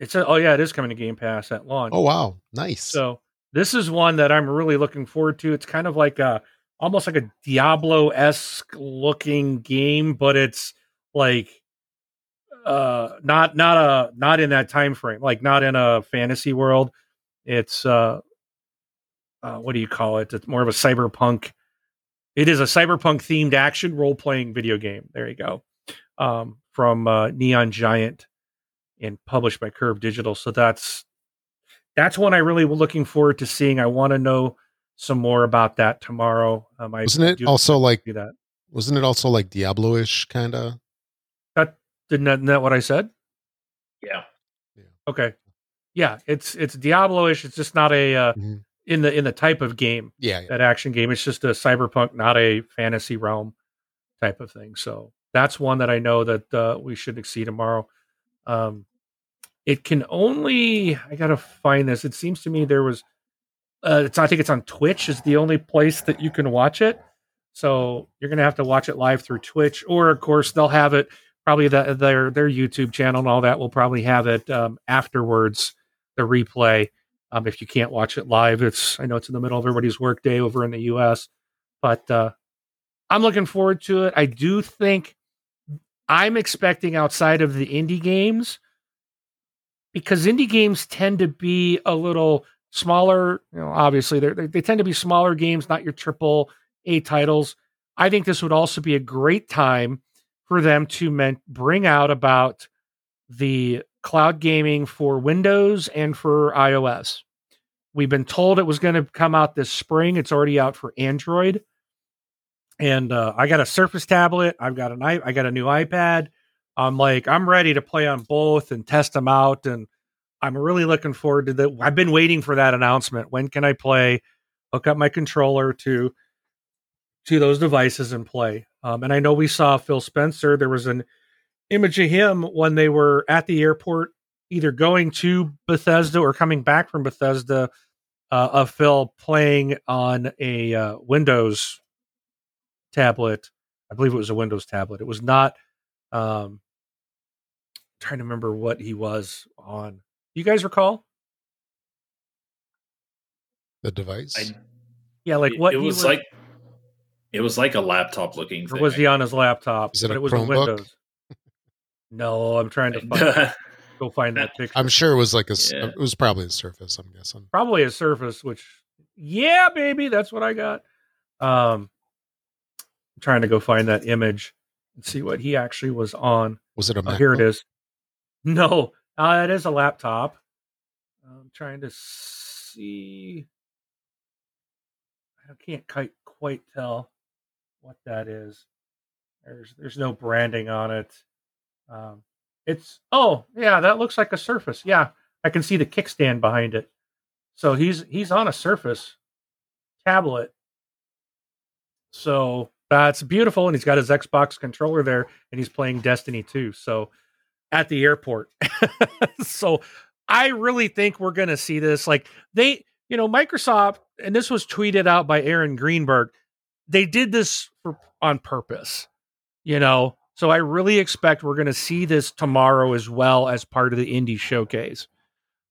it's a, oh yeah, it is coming to Game Pass at launch. Oh wow, nice. So this is one that I'm really looking forward to. It's kind of like a almost like a Diablo esque looking game, but it's like uh not not a not in that time frame, like not in a fantasy world. It's uh, uh what do you call it? It's more of a cyberpunk. It is a cyberpunk themed action role playing video game. There you go. Um, from uh, Neon Giant and published by Curve Digital. So that's that's one I really looking forward to seeing. I want to know some more about that tomorrow. Um, I Wasn't it also like do that? wasn't it also like Diablo-ish kind of? That didn't that, isn't that what I said? Yeah. Okay, yeah, it's it's Diablo-ish. It's just not a uh, Mhm. In the in the type of game Yeah, yeah. that action game. It's just a cyberpunk, not a fantasy realm type of thing. So that's one that I know that uh, we should see tomorrow. Um, it can only I gotta find this. It seems to me there was uh, it's I think it's on Twitch is the only place that you can watch it. So you're gonna have to watch it live through Twitch, or of course they'll have it probably the, their their YouTube channel and all that will probably have it um, afterwards the replay. Um, if you can't watch it live, it's I know it's in the middle of everybody's workday over in the U.S., but uh, I'm looking forward to it. I do think I'm expecting outside of the indie games because indie games tend to be a little smaller. You know, obviously they they tend to be smaller games, not your triple A titles. I think this would also be a great time for them to men- bring out about the cloud gaming for Windows and for iOS. We've been told it was going to come out this spring. It's already out for Android. And uh, I got a Surface tablet. I've got an i. I got a new iPad. I'm like, I'm ready to play on both and test them out. And I'm really looking forward to that. I've been waiting for that announcement. When can I play? Hook up my controller to to those devices and play. Um, and I know we saw Phil Spencer. There was an image of him when they were at the airport, either going to Bethesda or coming back from Bethesda, uh, of Phil playing on a uh, Windows tablet. I believe it was a Windows tablet. It was not. Um, trying to remember what he was on. You guys recall? The device. I, Yeah, like what it he was like it was like a laptop looking or thing. was he on his laptop? Is it but a it was on Chromebook? Windows. No, I'm trying to find. go find that picture. I'm sure it was like a. Yeah. It was probably a Surface. I'm guessing. Probably a Surface, which yeah, baby, that's what I got. Um, I'm trying to go find that image and see what he actually was on. Was it a? Oh, here it is. No, uh, it is a laptop. I'm trying to see. I can't quite quite tell what that is. There's there's no branding on it. Um, it's oh yeah, that looks like a Surface. Yeah, I can see the kickstand behind it. So he's he's on a Surface tablet. So that's beautiful, and he's got his Xbox controller there, and he's playing Destiny 2. So at the airport. so I really think we're going to see this. Like they, you know, Microsoft, and this was tweeted out by Aaron Greenberg. They did this for on purpose, you know. So I really expect we're going to see this tomorrow as well as part of the indie showcase.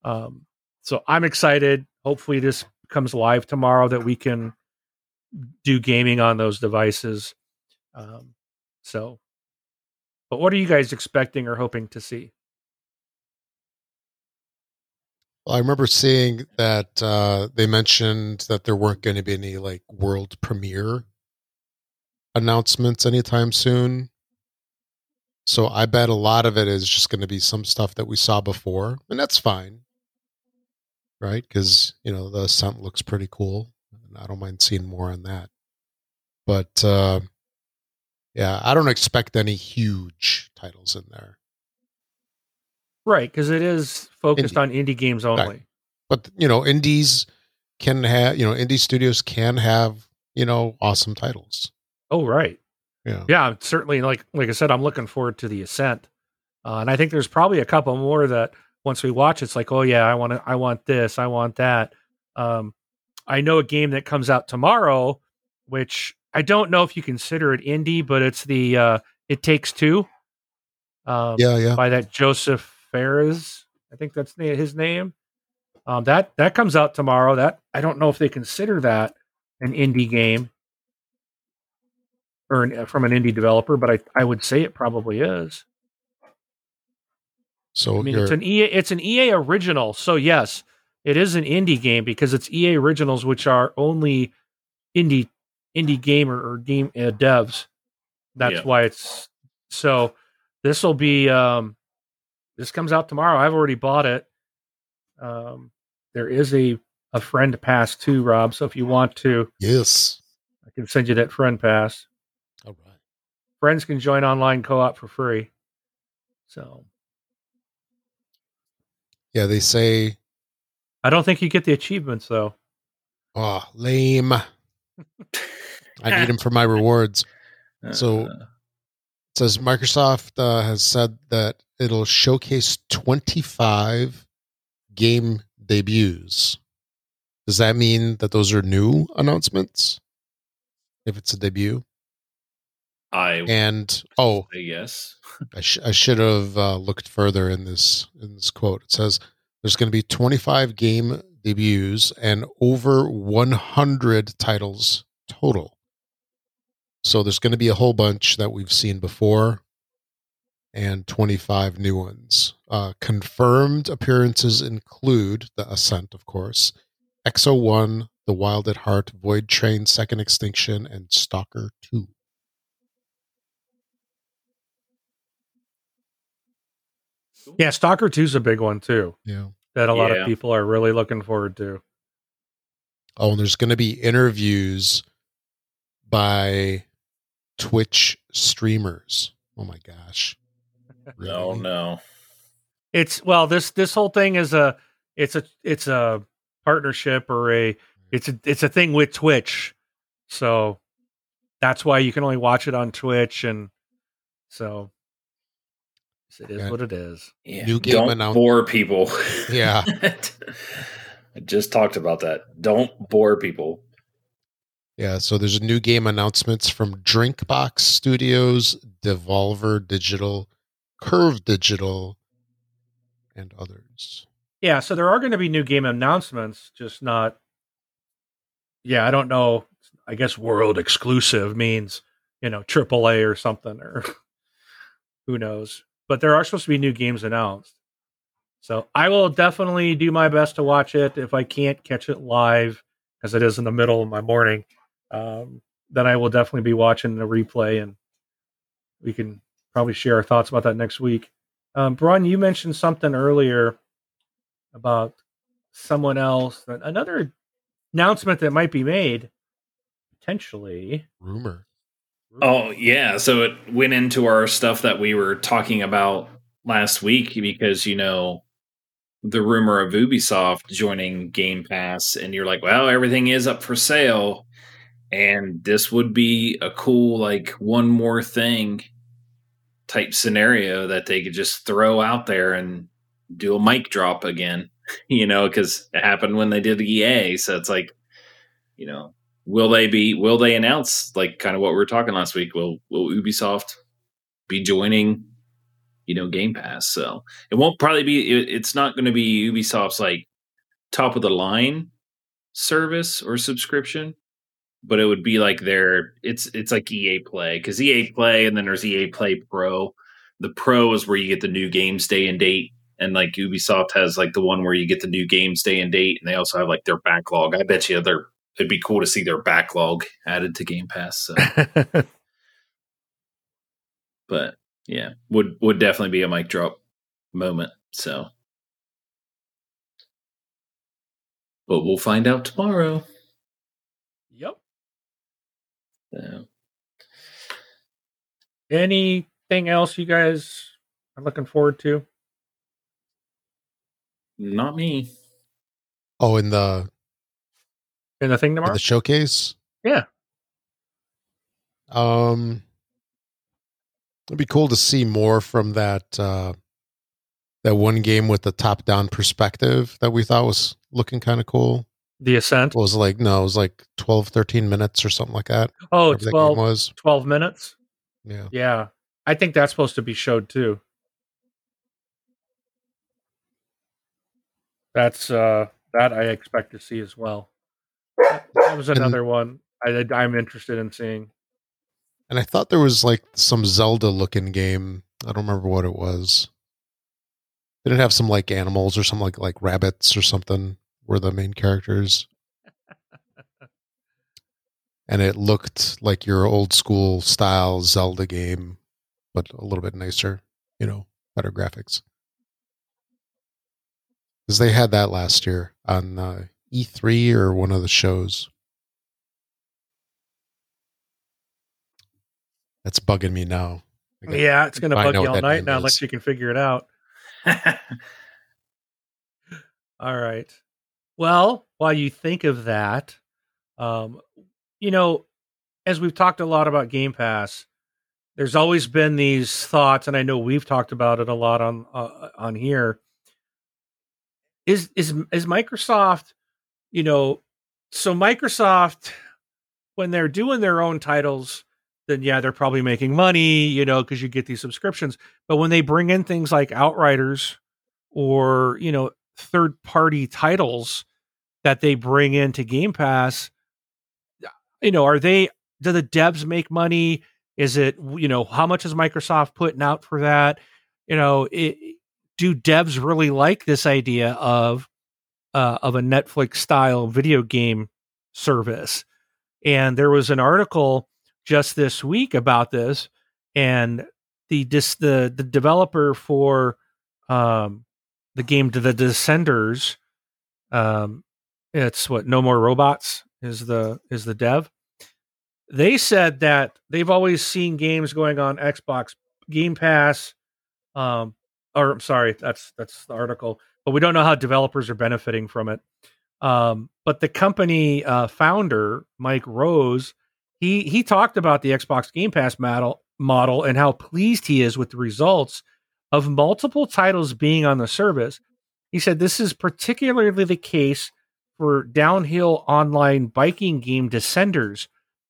Um, so I'm excited. Hopefully, this comes live tomorrow that we can do gaming on those devices. Um, so, but what are you guys expecting or hoping to see? I remember seeing that uh, they mentioned that there weren't going to be any like world premiere announcements anytime soon. So I bet a lot of it is just going to be some stuff that we saw before, and that's fine, right? Because you know the Ascent looks pretty cool, and I don't mind seeing more on that. But uh, yeah, I don't expect any huge titles in there. Right, because it is focused Indie. on indie games only. Right. but you know indies can have you know indie studios can have you know awesome titles Oh, right. Yeah Yeah, certainly. Like like I said, I'm looking forward to the Ascent, uh, and I think there's probably a couple more that once we watch, it's like, oh yeah, I want to, I want this, I want that. Um, I know a game that comes out tomorrow, which I don't know if you consider it indie, but it's the uh, It Takes Two. Um, yeah yeah by that Josef Fares. I think that's his name. Um, that that comes out tomorrow. That I don't know if they consider that an indie game or an, from an indie developer, but I I would say it probably is. so I mean, it's an EA it's an EA original, so yes, it is an indie game because it's EA originals, which are only indie indie gamer or game uh, devs. That's Yeah. why it's so. This will be um, this comes out tomorrow. I've already bought it. Um, there is a a friend pass too, Rob. So if you want to, yes I can send you that friend pass. Friends can join online co-op for free. So yeah they say I don't think you get the achievements though. oh lame. I need them for my rewards. So- Uh, it says microsoft uh, has said that it'll showcase 25 game debuts. Does that mean that those are new announcements? If it's a debut I and oh yes. I, sh- I should have uh, looked further in this in this quote. It says there's going to be 25 game debuts and over 100 titles total. So there's going to be a whole bunch that we've seen before, and 25 new ones. Uh, confirmed appearances include the Ascent, of course, Exo One, The Wild at Heart, Void Train, Second Extinction, and Stalker Two. Yeah, Stalker 2 is a big one too Yeah. that a lot Yeah. of people are really looking forward to. Oh, and there's going to be interviews by Twitch streamers. Oh my gosh. No, oh, no. It's well, this this whole thing is a it's a it's a partnership or a it's a it's a thing with Twitch. So that's why you can only watch it on Twitch and so it is Yeah. what it is. Yeah. New game Don't announce- bore people. Yeah. I just talked about that. Don't bore people. Yeah, so there's new game announcements from Drinkbox Studios, Devolver Digital, Curve Digital, and others. Yeah, so there are going to be new game announcements, just not. Yeah, I don't know. I guess world exclusive means you know AAA or something, or who knows. But there are supposed to be new games announced. So I will definitely do my best to watch it. If I can't catch it live, because it is in the middle of my morning, um, then I will definitely be watching the replay, and we can probably share our thoughts about that next week. Um, you mentioned something earlier about someone else, another announcement that might be made potentially. Rumor. Oh yeah, so it went into our stuff that we were talking about last week because you know the rumor of Ubisoft joining Game Pass, and you're like, well, everything is up for sale, and this would be a cool like one more thing type scenario that they could just throw out there and do a mic drop again, you know, because it happened when they did EA. So it's like, you know, will they be? Will they announce like kind of what we were talking last week? Will Will Ubisoft be joining? You know, Game Pass. So it won't probably be. It, it's not going to be Ubisoft's like top of the line service or subscription but it would be like their it's it's like EA Play because EA Play and then there's EA Play Pro. The Pro is where you get the new games day and date, and like Ubisoft has like the one where you get the new games day and date, and they also have like their backlog. I bet you they're it'd be cool to see their backlog added to Game Pass. So. but yeah, would would definitely be a mic drop moment. So, but we'll find out tomorrow. Yep. So. Anything else you guys are looking forward to? Not me. Oh, in the in the thing tomorrow, the showcase. Yeah. Um, it'd be cool to see more from that. Uh, that one game with the top-down perspective that we thought was looking kind of cool. The Ascent was like no, it was like 12, 13 minutes or something like that. Oh, 12, was 12 minutes. Yeah, yeah. I think that's supposed to be showed too. That's uh that I expect to see as well. That was another and, one I, I'm interested in seeing. And I thought there was like some Zelda looking game. I don't remember what it was. Did it have some like animals or something like like rabbits or something? were the main characters. and it looked like your old school style Zelda game, but a little bit nicer, you know, better graphics. Because they had that last year on uh, E3 or one of the shows. That's bugging me now. Yeah, it's going to bug you all night now, unless you can figure it out. all right. Well, while you think of that, um, you know, as we've talked a lot about Game Pass, there's always been these thoughts, and I know we've talked about it a lot on uh, on here. Is is is Microsoft, you know, so Microsoft when they're doing their own titles, then yeah, they're probably making money, you know, because you get these subscriptions. But when they bring in things like Outriders or you know third party titles that they bring into Game Pass, you know, are they do the devs make money? Is it you know how much is Microsoft putting out for that? You know, it, do devs really like this idea of uh, of a Netflix style video game service? And there was an article just this week about this, and the dis, the the developer for um, the game to the Descenders, um, it's what No More Robots is the is the dev. They said that they've always seen games going on Xbox Game Pass, um, or I'm sorry, that's that's the article, but we don't know how developers are benefiting from it. Um, but the company uh, founder Mike Rose, he he talked about the Xbox Game Pass model model and how pleased he is with the results of multiple titles being on the service. He said this is particularly the case for downhill online biking game Descenders,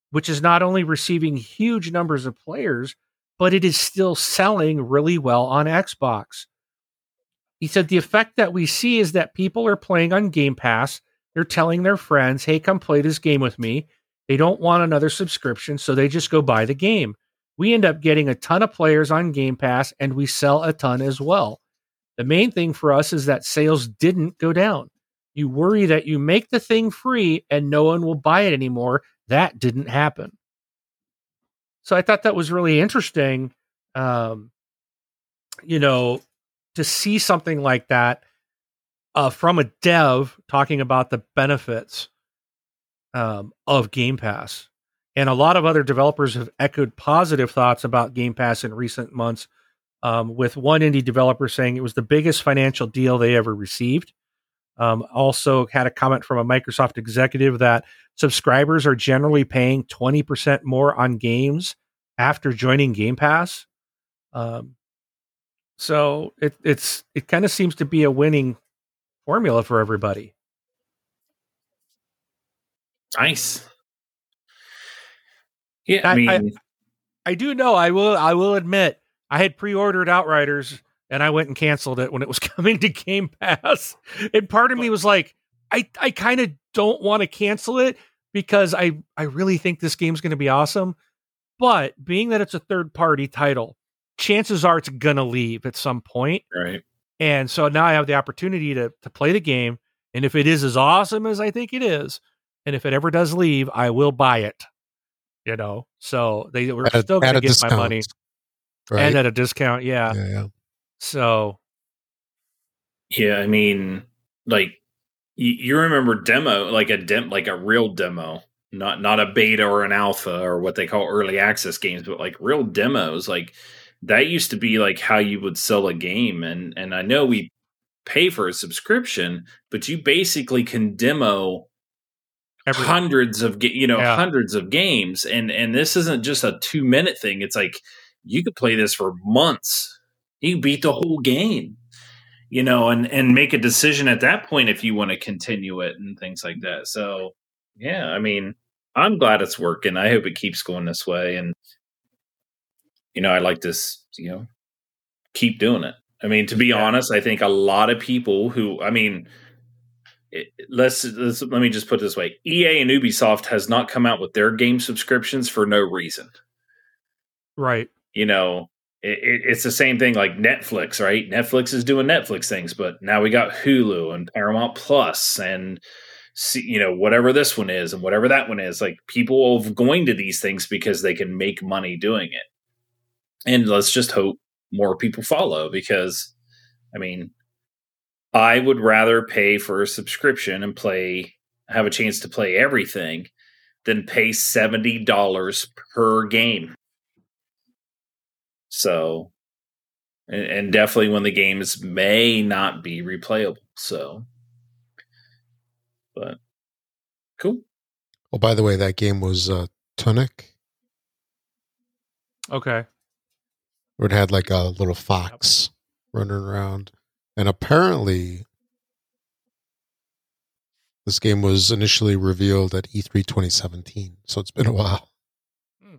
which is not only receiving huge numbers of players, but it is still selling really well on Xbox. He said the effect that we see is that people are playing on Game Pass. They're telling their friends, hey, come play this game with me. They don't want another subscription, so they just go buy the game. We end up getting a ton of players on Game Pass and we sell a ton as well. The main thing for us is that sales didn't go down. You worry that you make the thing free and no one will buy it anymore. That didn't happen. So I thought that was really interesting. Um, you know, to see something like that uh, from a dev talking about the benefits um, of Game Pass. And a lot of other developers have echoed positive thoughts about Game Pass in recent months, um, with one indie developer saying it was the biggest financial deal they ever received. Um, also, had a comment from a Microsoft executive that subscribers are generally paying 20% more on games after joining Game Pass. Um, so it, it's it kind of seems to be a winning formula for everybody. Nice. Yeah, I, I mean, I, I, do know. I will. I will admit, I had pre-ordered Outriders and I went and canceled it when it was coming to Game Pass. And part of me was like, I, I kind of don't want to cancel it because I, I really think this game's going to be awesome. But being that it's a third party title, chances are it's going to leave at some point. Right. And so now I have the opportunity to to play the game. And if it is as awesome as I think it is, and if it ever does leave, I will buy it. You know, so they were at, still going to get discount, my money, right? and at a discount. Yeah. yeah, yeah. So, yeah, I mean, like you, you remember demo, like a dem, like a real demo, not not a beta or an alpha or what they call early access games, but like real demos, like that used to be like how you would sell a game and and I know we pay for a subscription but you basically can demo Every, hundreds of you know yeah. hundreds of games and and this isn't just a 2 minute thing it's like you could play this for months. You beat the whole game you know and and make a decision at that point if you want to continue it and things like that. So yeah i mean i'm glad it's working. I hope it keeps going this way and you know, I like to, you know, keep doing it. I mean, to be yeah. honest, I think a lot of people who, I mean, it, let's, let's let me just put this way: EA and Ubisoft has not come out with their game subscriptions for no reason. Right. You know, it, it, it's the same thing like Netflix, right? Netflix is doing Netflix things, but now we got Hulu and Paramount Plus and see, you know whatever this one is and whatever that one is. Like people are going to these things because they can make money doing it and let's just hope more people follow because i mean i would rather pay for a subscription and play have a chance to play everything than pay $70 per game. So and, and definitely when the games may not be replayable so. But cool. Well by the way that game was uh tunic. Okay where it had like a little fox running around. And apparently, this game was initially revealed at E3 2017. So it's been a while. Hmm.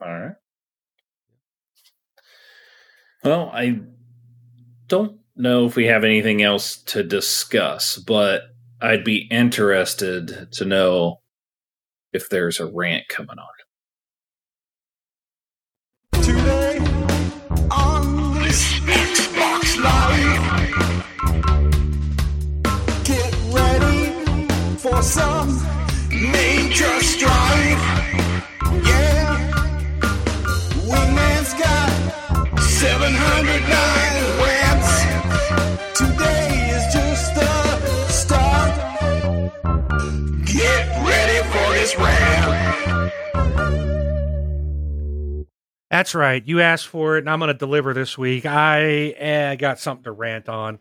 All right. Well, I don't know if we have anything else to discuss, but I'd be interested to know if there's a rant coming on. Today on this Xbox Live, get ready for some major strife. Yeah, Wingman's got 709 That's right. You asked for it, and I'm going to deliver this week. I eh, got something to rant on.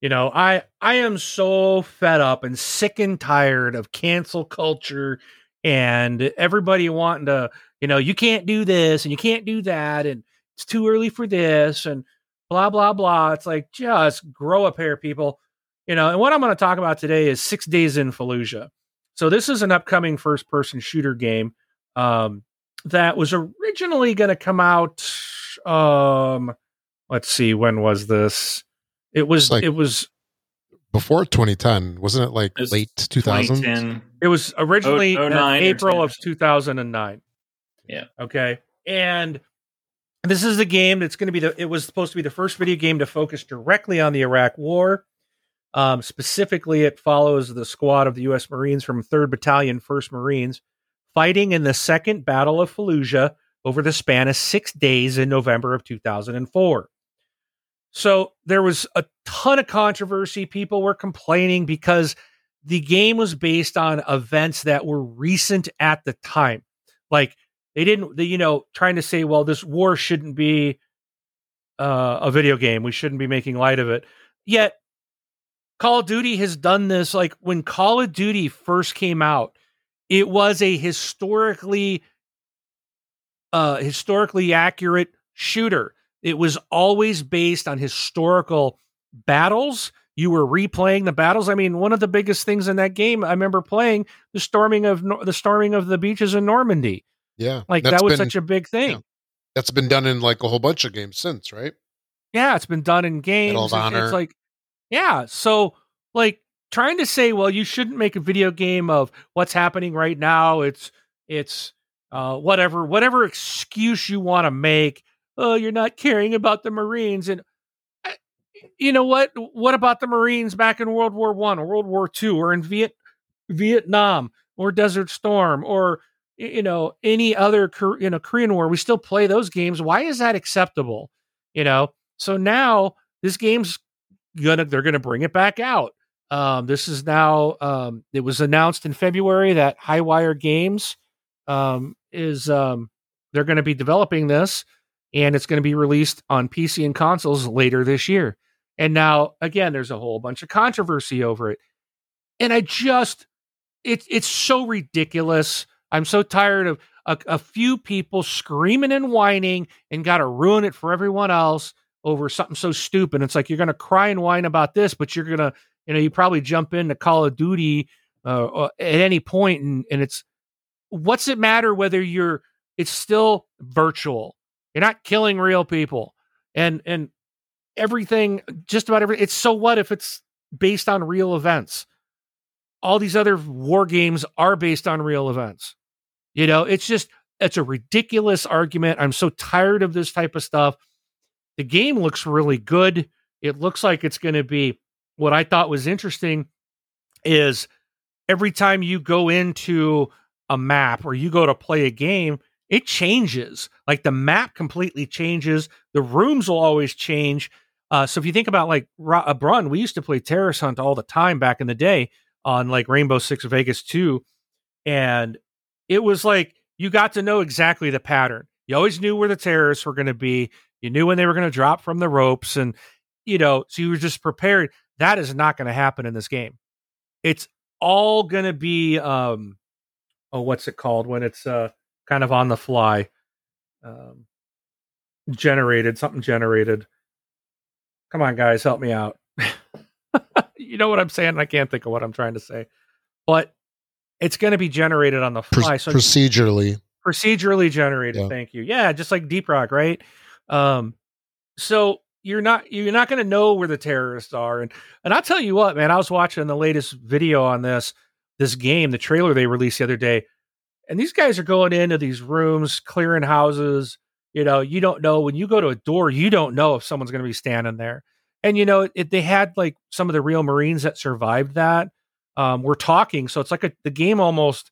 You know, I I am so fed up and sick and tired of cancel culture and everybody wanting to, you know, you can't do this and you can't do that and it's too early for this and blah blah blah. It's like just grow a pair, people. You know, and what I'm going to talk about today is Six Days in Fallujah. So this is an upcoming first person shooter game. Um, that was originally going to come out. Um, let's see, when was this? It was. Like it was before 2010, wasn't it? Like it late 2000. It was originally oh, April of 2009. Yeah. Okay. And this is the game that's going to be the. It was supposed to be the first video game to focus directly on the Iraq War. Um, specifically, it follows the squad of the U.S. Marines from 3rd Battalion, 1st Marines, fighting in the Second Battle of Fallujah over the span of six days in November of 2004. So there was a ton of controversy. People were complaining because the game was based on events that were recent at the time. Like they didn't, they, you know, trying to say, well, this war shouldn't be uh, a video game. We shouldn't be making light of it. Yet Call of Duty has done this. Like when Call of Duty first came out, it was a historically, uh, historically accurate shooter. It was always based on historical battles. You were replaying the battles. I mean, one of the biggest things in that game, I remember playing the storming of the storming of the beaches in Normandy. Yeah, like that was been, such a big thing. Yeah, that's been done in like a whole bunch of games since, right? Yeah, it's been done in games. Medal of Honor. It's like yeah. So, like, trying to say, well, you shouldn't make a video game of what's happening right now. It's, it's, uh, whatever, whatever excuse you want to make. Oh, you're not caring about the Marines. And, uh, you know what? What about the Marines back in World War One or World War Two or in Viet, Vietnam or Desert Storm or, you know, any other, you know, Korean War? We still play those games. Why is that acceptable? You know, so now this game's gonna they're gonna bring it back out. Um, this is now um, it was announced in February that Highwire Games um, is um, they're going to be developing this, and it's going to be released on PC and consoles later this year. And now again, there's a whole bunch of controversy over it, and I just it's it's so ridiculous. I'm so tired of a, a few people screaming and whining and got to ruin it for everyone else over something so stupid. It's like you're going to cry and whine about this, but you're going to, you know, you probably jump into Call of Duty uh, uh, at any point, and and it's what's it matter whether you're it's still virtual. You're not killing real people, and and everything, just about every. It's so what if it's based on real events? All these other war games are based on real events. You know, it's just it's a ridiculous argument. I'm so tired of this type of stuff. The game looks really good. It looks like it's going to be what I thought was interesting is every time you go into a map or you go to play a game, it changes. Like the map completely changes. The rooms will always change. Uh, so if you think about like a Brun, we used to play Terrorist Hunt all the time back in the day on like Rainbow Six Vegas 2. And it was like you got to know exactly the pattern. You always knew where the terrorists were going to be. You knew when they were going to drop from the ropes, and you know, so you were just prepared. That is not going to happen in this game. It's all going to be, um, oh, what's it called when it's uh, kind of on the fly, um, generated something generated. Come on, guys, help me out. you know what I'm saying? I can't think of what I'm trying to say, but it's going to be generated on the fly. so procedurally, procedurally generated. Yeah. Thank you. Yeah, just like Deep Rock, right? Um, so you're not you're not going to know where the terrorists are, and and I'll tell you what, man. I was watching the latest video on this this game, the trailer they released the other day, and these guys are going into these rooms, clearing houses. You know, you don't know when you go to a door, you don't know if someone's going to be standing there. And you know, it, they had like some of the real Marines that survived that. Um, we're talking, so it's like a, the game almost.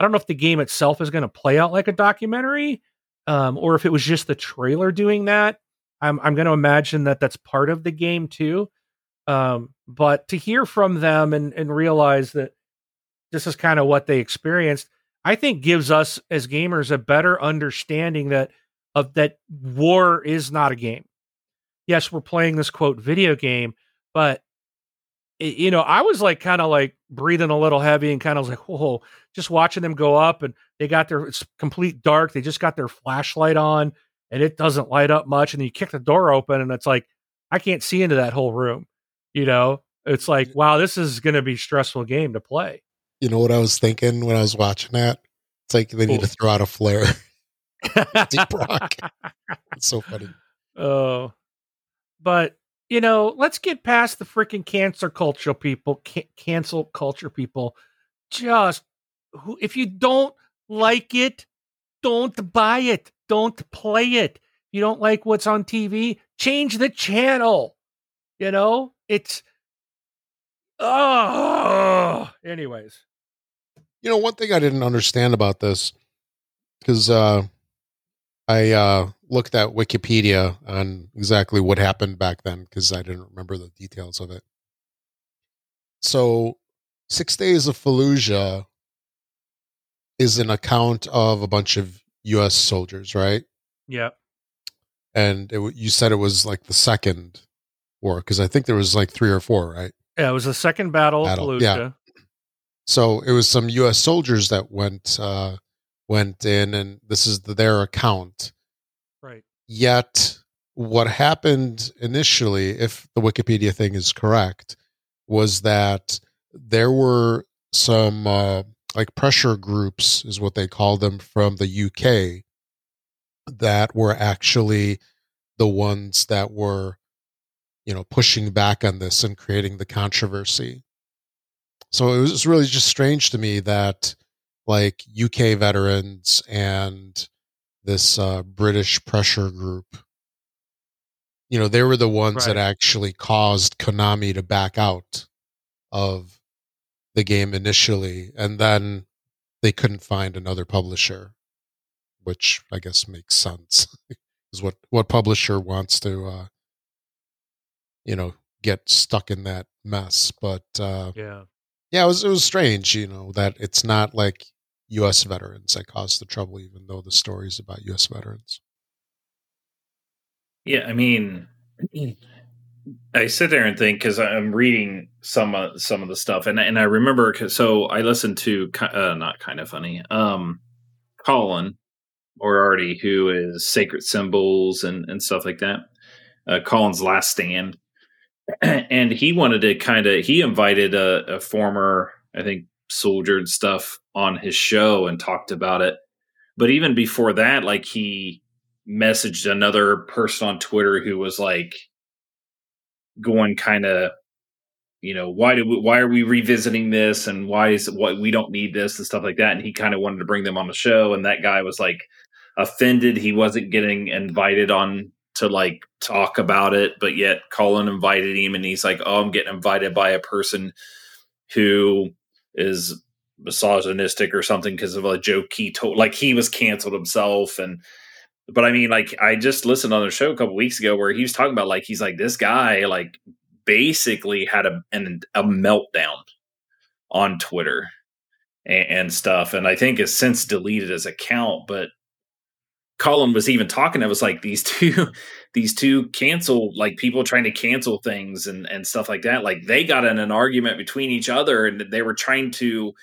I don't know if the game itself is going to play out like a documentary, um, or if it was just the trailer doing that. I'm I'm going to imagine that that's part of the game too. Um, but to hear from them and and realize that this is kind of what they experienced, I think gives us as gamers a better understanding that of that war is not a game. Yes, we're playing this quote video game, but you know, I was like kind of like breathing a little heavy and kind of like, whoa, just watching them go up and they got their it's complete dark. They just got their flashlight on and it doesn't light up much. And then you kick the door open and it's like, I can't see into that whole room. You know, it's like, wow, this is going to be stressful game to play. You know what I was thinking when I was watching that? It's like they need to throw out a flare. Deep rock. it's so funny. Oh, but you know, let's get past the freaking cancer culture people, can- cancel culture people. Just who, if you don't like it, don't buy it. don't play it. You don't like what's on TV, change the channel. You know, it's oh. Anyways, you know, one thing I didn't understand about this because uh, I uh, looked at Wikipedia on exactly what happened back then because I didn't remember the details of it. So, Six Days of Fallujah is an account of a bunch of U.S. soldiers, right? Yeah. And it, you said it was like the second war because I think there was like three or four, right? Yeah, it was the second battle, battle of Fallujah. Yeah. So it was some U.S. soldiers that went uh, went in, and this is the, their account. Right. Yet, what happened initially, if the Wikipedia thing is correct, was that there were some uh, like pressure groups, is what they call them, from the UK that were actually the ones that were, you know, pushing back on this and creating the controversy. So it was really just strange to me that like UK veterans and this uh, British pressure group, you know, they were the ones right. that actually caused Konami to back out of the game initially, and then they couldn't find another publisher, which I guess makes sense. is what what publisher wants to, uh, you know, get stuck in that mess? But uh, yeah, yeah, it was it was strange, you know, that it's not like U.S. veterans that caused the trouble, even though the story is about U.S. veterans. Yeah, I mean, I sit there and think because I'm reading some of some of the stuff, and and I remember so I listened to uh, not kind of funny, um, Colin Moriarty, who is Sacred Symbols and and stuff like that. Uh, Colin's Last Stand, and he wanted to kind of he invited a, a former I think soldier and stuff on his show and talked about it. But even before that, like he messaged another person on Twitter who was like going kind of you know why do we, why are we revisiting this? And why is what we don't need this and stuff like that. And he kind of wanted to bring them on the show. And that guy was like offended. He wasn't getting invited on to like talk about it but yet colin invited him. And he's like oh i'm getting invited by a person who is misogynistic or something because of a joke he told like he was canceled himself and but I mean, like I just listened on the show a couple weeks ago where he was talking about like he's like this guy like basically had a an, a meltdown on Twitter and, and, stuff, and I think has since deleted his account. But Colin was even talking. It was like these two these two cancel like people trying to cancel things and and stuff like that. Like they got in an argument between each other, and they were trying to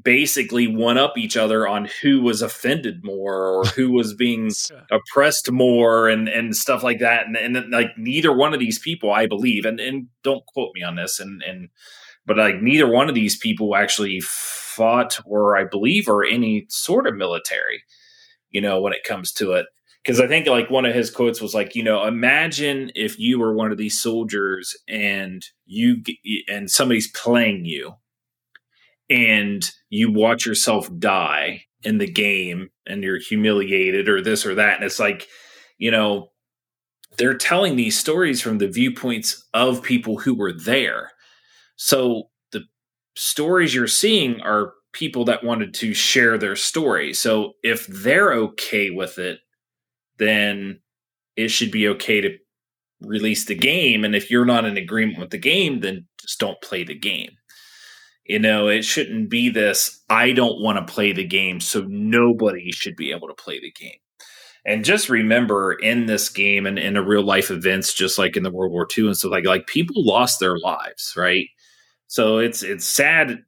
basically one up each other on who was offended more or who was being oppressed more and and stuff like that. And and like neither one of these people I believe and and don't quote me on this and and but like neither one of these people actually fought or I believe or any sort of military you know when it comes to it because I think like one of his quotes was like, you know, imagine if you were one of these soldiers and you and somebody's playing you and you watch yourself die in the game and you're humiliated or this or that and it's like you know they're telling these stories from the viewpoints of people who were there. So the stories you're seeing are people that wanted to share their story. So if they're okay with it then it should be okay to release the game and if you're not in agreement with the game then just don't play the game you know, it shouldn't be this, I don't want to play the game, so nobody should be able to play the game. And just remember in this game and in a real life events, just like in the World War II and stuff like like people lost their lives, right? So it's it's sad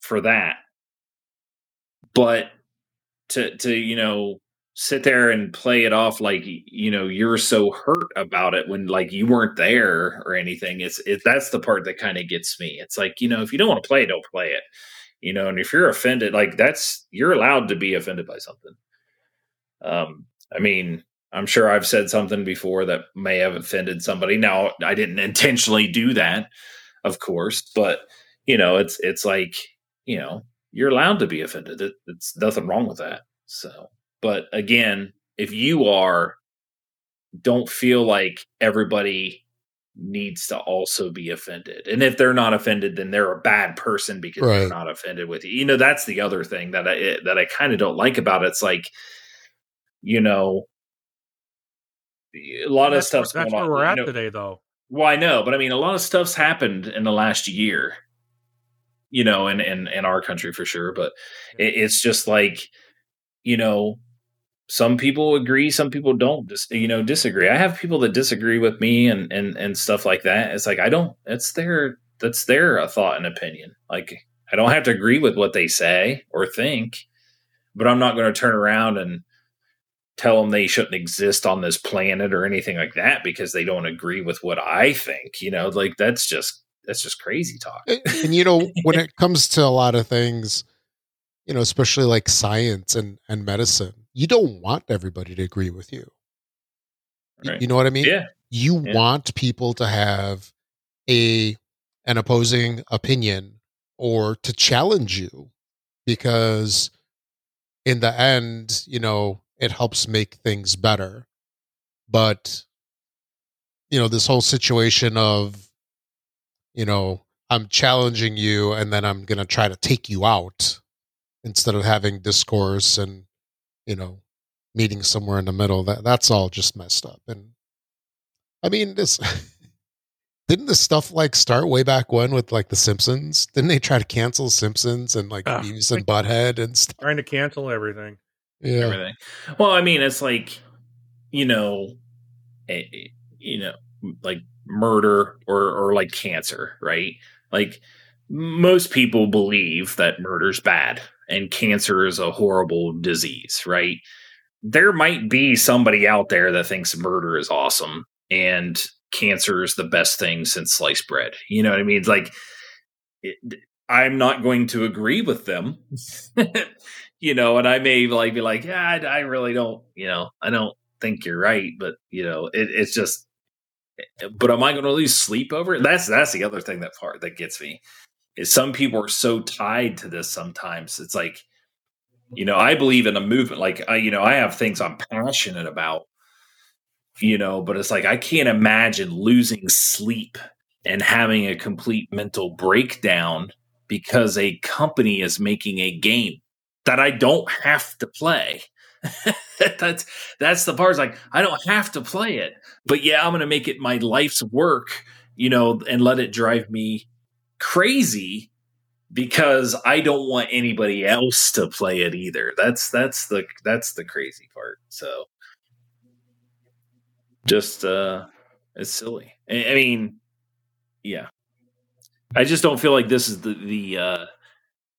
for that. But to to, you know, sit there and play it off like you know you're so hurt about it when like you weren't there or anything it's it that's the part that kind of gets me it's like you know if you don't want to play don't play it you know and if you're offended like that's you're allowed to be offended by something. Um i mean i'm sure i've said something before that may have offended somebody now i didn't intentionally do that of course but you know it's it's like you know you're allowed to be offended it, it's nothing wrong with that so but again, if you are, don't feel like everybody needs to also be offended. And if they're not offended, then they're a bad person because right. they're not offended with you. You know, that's the other thing that I eh, that I kind of don't like about it. It's like, you know, a lot that's of stuff's that's where on, we're at know, today, though. Well, I know, but I mean, a lot of stuff's happened in the last year. You know, in in, in our country for sure, but it, it's just like, you know, some people agree some people don't dis- you know disagree. I have people that disagree with me and and and stuff like that. It's like i don't it's their that's their uh, thought and opinion. Like i don't have to agree with what they say or think but i'm not going to turn around and tell them they shouldn't exist on this planet or anything like that because they don't agree with what i think you know? Like that's just that's just crazy talk. And, and you know when it comes to a lot of things you know especially like science and and medicine you don't want everybody to agree with you. Right. You know what I mean? Yeah. You yeah. want people to have a an opposing opinion or to challenge you because in the end, you know, it helps make things better. But you know, this whole situation of you know, I'm challenging you and then I'm going to try to take you out instead of having discourse and you know, meeting somewhere in the middle. That that's all just messed up. And I mean, this didn't this stuff like start way back when with like the Simpsons? Didn't they try to cancel Simpsons and like uh, Beavis and Butthead and stuff? Trying to cancel everything. Yeah. Everything. Well, I mean, it's like, you know, a, you know, like murder or or like cancer, right? Like most people believe that murder's bad, and cancer is a horrible disease, right? There might be somebody out there that thinks murder is awesome and cancer is the best thing since sliced bread. You know what I mean? It's like, it, I'm not going to agree with them, you know, and I may like be like, yeah, I, I, really don't, you know, I don't think you're right, but you know, it, it's just, eh, but am I going to lose sleep over it? That's that's the other thing that part that gets me some people are so tied to this sometimes it's like you know i believe in a movement like I, you know i have things i'm passionate about you know but it's like i can't imagine losing sleep and having a complete mental breakdown because a company is making a game that i don't have to play. That's that's the part it's like i don't have to play it but yeah i'm gonna make it my life's work you know and let it drive me crazy because I don't want anybody else to play it either. That's that's the that's the crazy part. So just uh it's silly. I, I mean, yeah. I just don't feel like this is the the uh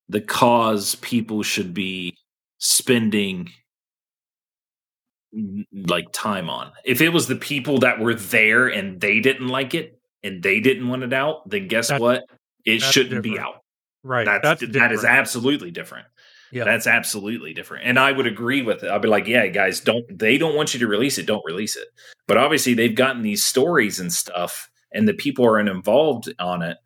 the cause people should be spending like time on. If it was the people that were there and they didn't like it and they didn't want it out, then guess that's, what? It shouldn't different. be out. Right. That's, that's that is absolutely different. Yeah. That's absolutely different. And I would agree with it. I'd be like, yeah, guys, don't they don't want you to release it, don't release it. But obviously they've gotten these stories and stuff and the people are involved on it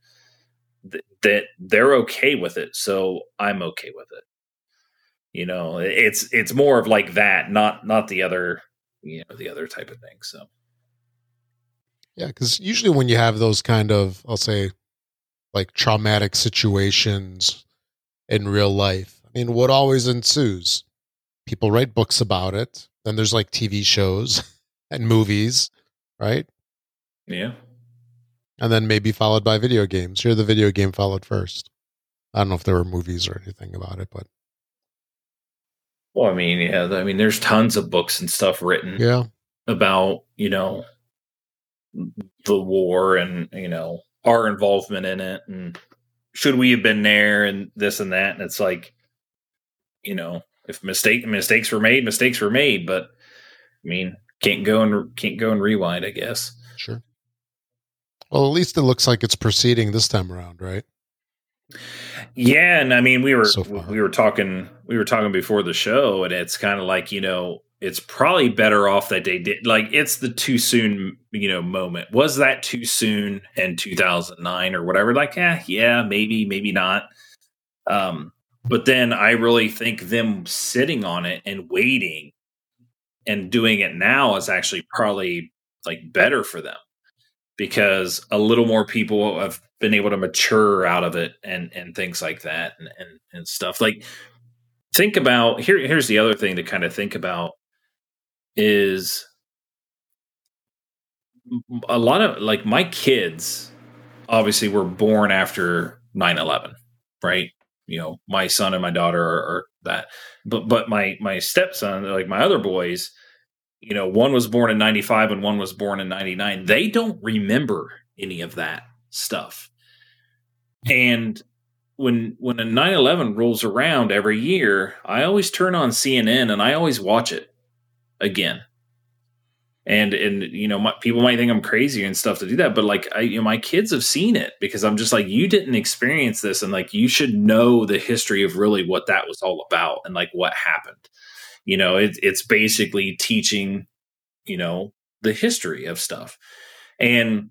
th- that they're okay with it. So I'm okay with it. You know, it's it's more of like that, not not the other, you know, the other type of thing. So yeah, because usually when you have those kind of, I'll say, like traumatic situations in real life. I mean, what always ensues? People write books about it. Then there's like TV shows and movies, right? Yeah. And then maybe followed by video games. Here, the video game followed first. I don't know if there were movies or anything about it, but. Well, I mean, yeah, I mean, there's tons of books and stuff written. Yeah. About you know the war and you know our involvement in it and should we have been there and this and that. And it's like you know if mistake mistakes were made mistakes were made but i mean can't go and can't go and rewind i guess. Sure. Well at least it looks like it's proceeding this time around right? Yeah and i mean we were so we were talking we were talking before the show and it's kind of like you know it's probably better off that they did like it's the too soon you know moment. Was that too soon in 2009 or whatever? Like yeah yeah maybe maybe not. Um but then i really think them sitting on it and waiting and doing it now is actually probably like better for them because a little more people have been able to mature out of it and and things like that and and, and stuff. Like think about here here's the other thing to kind of think about is a lot of like my kids obviously were born after 9-11 right? You know my son and my daughter are, are, that. But but my my stepson like my other boys you know one was born in 95 and one was born in 99 they don't remember any of that stuff. And when when a 9-11 rolls around every year i always turn on cnn and i always watch it again. And and you know my, people might think i'm crazy and stuff to do that but like I, you know, my kids have seen it because i'm just like you didn't experience this and like you should know the history of really what that was all about and like what happened. You know it, it's basically teaching you know the history of stuff. And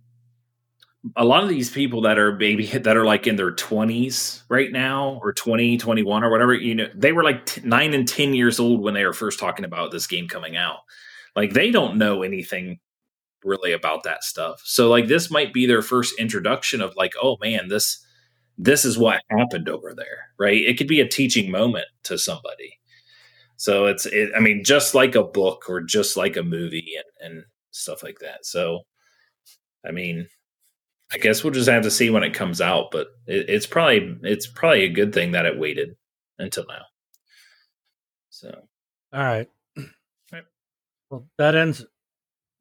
a lot of these people that are maybe that are like in their 20s right now or 20 21 or whatever you know they were like t- 9 and 10 years old when they were first talking about this game coming out like they don't know anything really about that stuff. So like this might be their first introduction of like, oh man, this this is what happened over there, right? It could be a teaching moment to somebody. So it's it, I mean, just like a book or just like a movie and, and stuff like that. So I mean, I guess we'll just have to see when it comes out, but it, it's probably it's probably a good thing that it waited until now. So all right. Well, that ends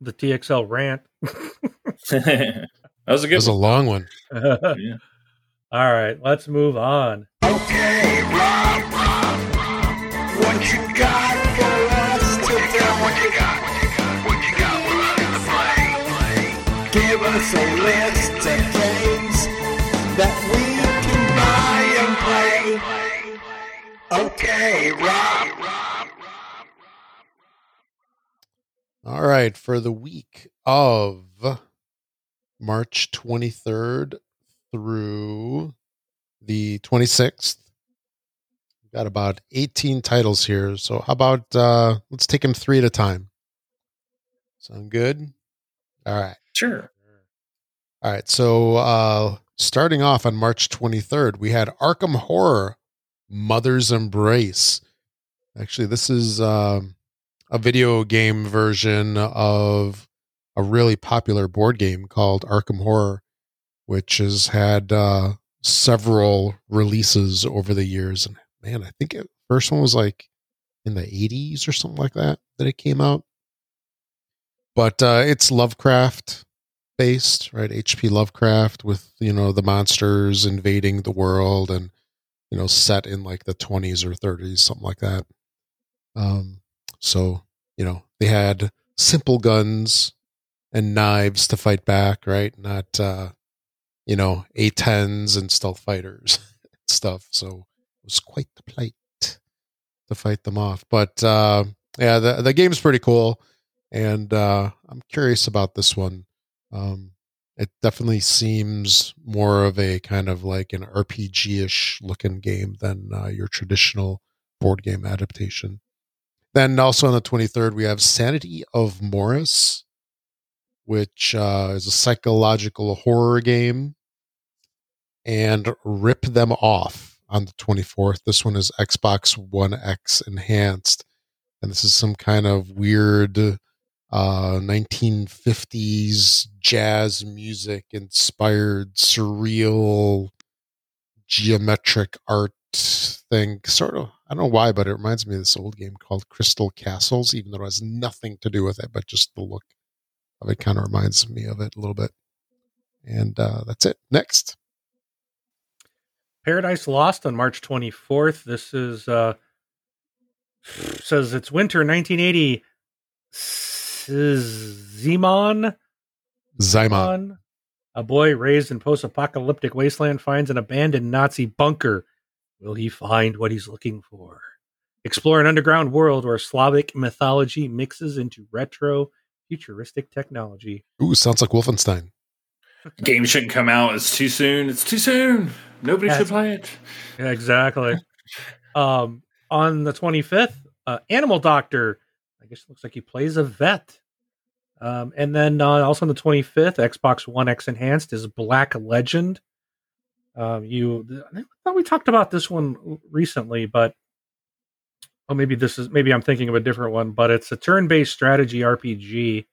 the TXL rant. that was a good. That was a long one. yeah. All right, let's move on. Okay, Okay, Rob. All right, for the week of March 23rd through the 26th, we've got about 18 titles here. So, how about uh, let's take them three at a time? Sound good? All right. Sure. All right. So, uh, starting off on March 23rd, we had Arkham Horror Mother's Embrace. Actually, this is. Um, a video game version of a really popular board game called Arkham Horror, which has had uh, several releases over the years. And man, I think the first one was like in the 80s or something like that that it came out. But uh, it's Lovecraft based, right? HP Lovecraft with, you know, the monsters invading the world and, you know, set in like the 20s or 30s, something like that. Um, so, you know, they had simple guns and knives to fight back, right? Not, uh, you know, A10s and stealth fighters and stuff. So it was quite the plight to fight them off. But uh, yeah, the, the game's pretty cool. And uh, I'm curious about this one. Um, it definitely seems more of a kind of like an RPG ish looking game than uh, your traditional board game adaptation. Then also on the 23rd, we have Sanity of Morris, which uh, is a psychological horror game, and Rip Them Off on the 24th. This one is Xbox One X enhanced, and this is some kind of weird uh, 1950s jazz music inspired surreal geometric art thing. Sort of, I don't know why, but it reminds me of this old game called Crystal Castles, even though it has nothing to do with it, but just the look of it kind of reminds me of it a little bit. And uh, that's it. Next. Paradise Lost on March 24th. This is uh says it's winter 1980. Szymon. Szymon. A boy raised in post-apocalyptic wasteland finds an abandoned Nazi bunker Will he find what he's looking for? Explore an underground world where Slavic mythology mixes into retro futuristic technology. Ooh, sounds like Wolfenstein. Game shouldn't come out. It's too soon. It's too soon. Nobody should play it. Yeah, exactly. um, on the 25th, uh, Animal Doctor, I guess it looks like he plays a vet. Um, and then uh, also on the 25th, Xbox One X Enhanced is Black Legend. Um, you, I thought we talked about this one recently, but oh, maybe this is maybe I'm thinking of a different one. But it's a turn-based strategy RPG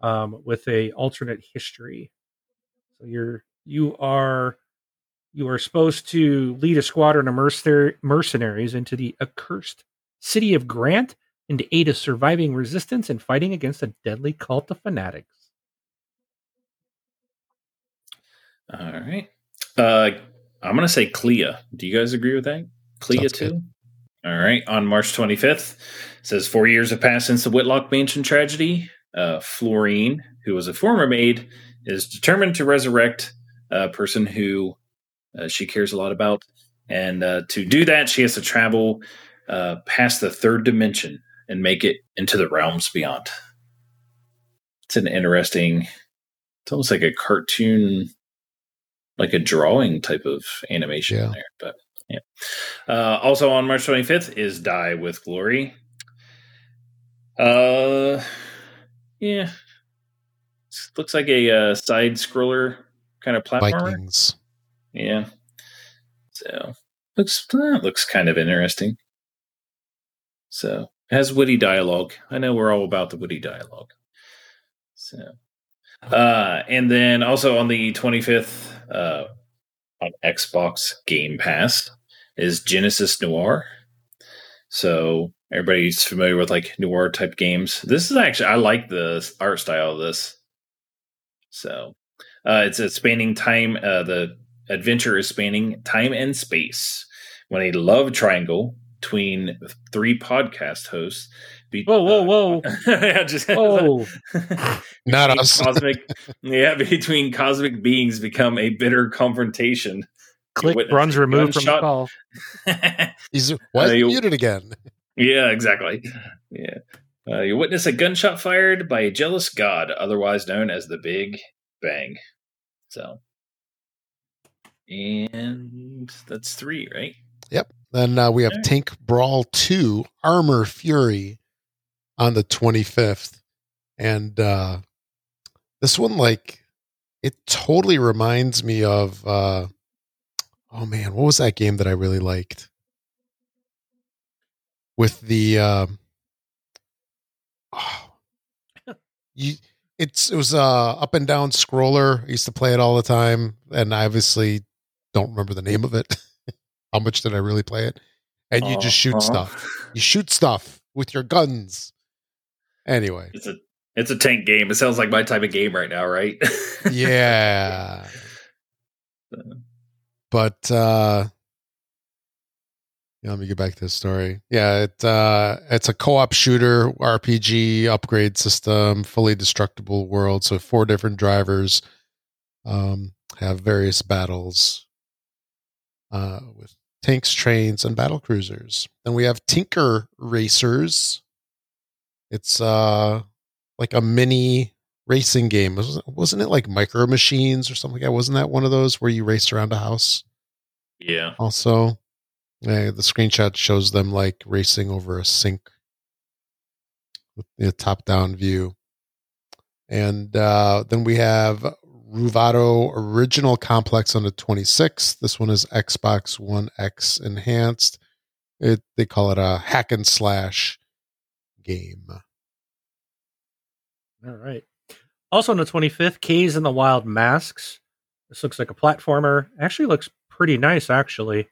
um, with a alternate history. So you're you are you are supposed to lead a squadron of mercenaries into the accursed city of Grant and to aid a surviving resistance in fighting against a deadly cult of fanatics. All right. Uh, I'm going to say Clea. Do you guys agree with that? Clea Sounds too? Good. All right. On March 25th, says four years have passed since the Whitlock Mansion tragedy. Uh, Florine, who was a former maid, is determined to resurrect a person who uh, she cares a lot about. And uh, to do that, she has to travel uh, past the third dimension and make it into the realms beyond. It's an interesting, it's almost like a cartoon, like a drawing type of animation yeah. there. But yeah. Uh, also on March 25th is Die with Glory. Uh, yeah. Looks like a uh, side scroller kind of platformer. Vikings. Yeah. So looks that looks kind of interesting. So has witty dialogue. I know we're all about the witty dialogue. So, uh, and then also on the 25th, uh, on Xbox Game Pass is Genesis Noir. So everybody's familiar with like noir type games. This is actually I like the art style of this. So uh, it's a spanning time. Uh, the adventure is spanning time and space when a love triangle between three podcast hosts. Be, whoa, whoa, whoa! Uh, yeah, just whoa. Not us. Cosmic, yeah, between cosmic beings become a bitter confrontation. Click runs removed from the call. He's what? Uh, muted again. Yeah, exactly. Yeah. Uh, you witness a gunshot fired by a jealous god, otherwise known as the Big Bang. So, and that's three, right? Yep. Then uh, we have okay. Tank Brawl 2 Armor Fury on the 25th. And uh, this one, like, it totally reminds me of, uh, oh man, what was that game that I really liked? With the, uh, oh, you, it's it was a up and down scroller. I used to play it all the time, and I obviously don't remember the name of it. How much did I really play it? And you just shoot uh-huh. stuff. You shoot stuff with your guns. Anyway, it's a it's a tank game. It sounds like my type of game right now, right? yeah. But uh yeah, let me get back to the story. Yeah, it uh it's a co-op shooter RPG upgrade system, fully destructible world. So four different drivers um have various battles uh with tanks, trains, and battle cruisers. Then we have Tinker Racers. It's uh like a mini racing game. Wasn't it like Micro Machines or something like that? Wasn't that one of those where you race around a house? Yeah. Also, yeah, the screenshot shows them like racing over a sink with the top down view. And uh, then we have Ruvado Original Complex on the 26th. This one is Xbox One X enhanced. It, they call it a hack and slash game. All right. Also on the 25th, Kaze and the Wild Masks. This looks like a platformer. Actually looks pretty nice, actually.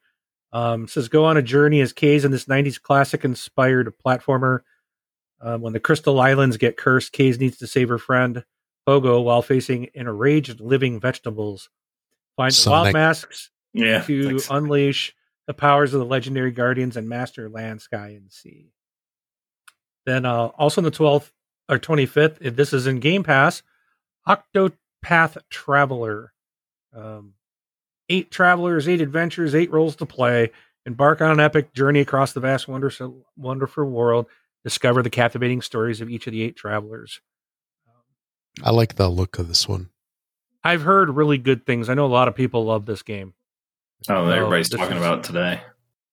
Um, says go on a journey as Kaze in this 90s classic inspired platformer. Um, when the Crystal Islands get cursed, Kaze needs to save her friend. Hogo while facing enraged living vegetables. Find the wild masks yeah, to thanks. unleash the powers of the legendary guardians and master land, sky, and sea. Then uh, also on the 12th or 25th, this is in Game Pass, Octopath Traveler. Um, eight travelers, eight adventures, eight roles to play. Embark on an epic journey across the vast, wonderful, wonderful world. Discover the captivating stories of each of the eight travelers. I like the look of this one. I've heard really good things. I know a lot of people love this game. Oh, everybody's talking about today.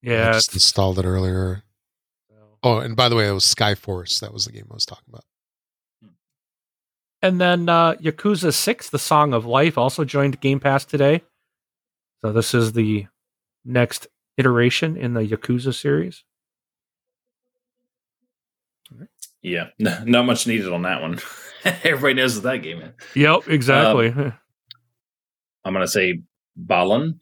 Yeah, I just installed it earlier. Oh, and by the way, it was Skyforce. That was the game I was talking about. And then uh, Yakuza 6, The Song of Life, also joined Game Pass today. So this is the next iteration in the Yakuza series. Yeah, not much needed on that one. Everybody knows what that game is. Yep, exactly. I'm going to say Balan,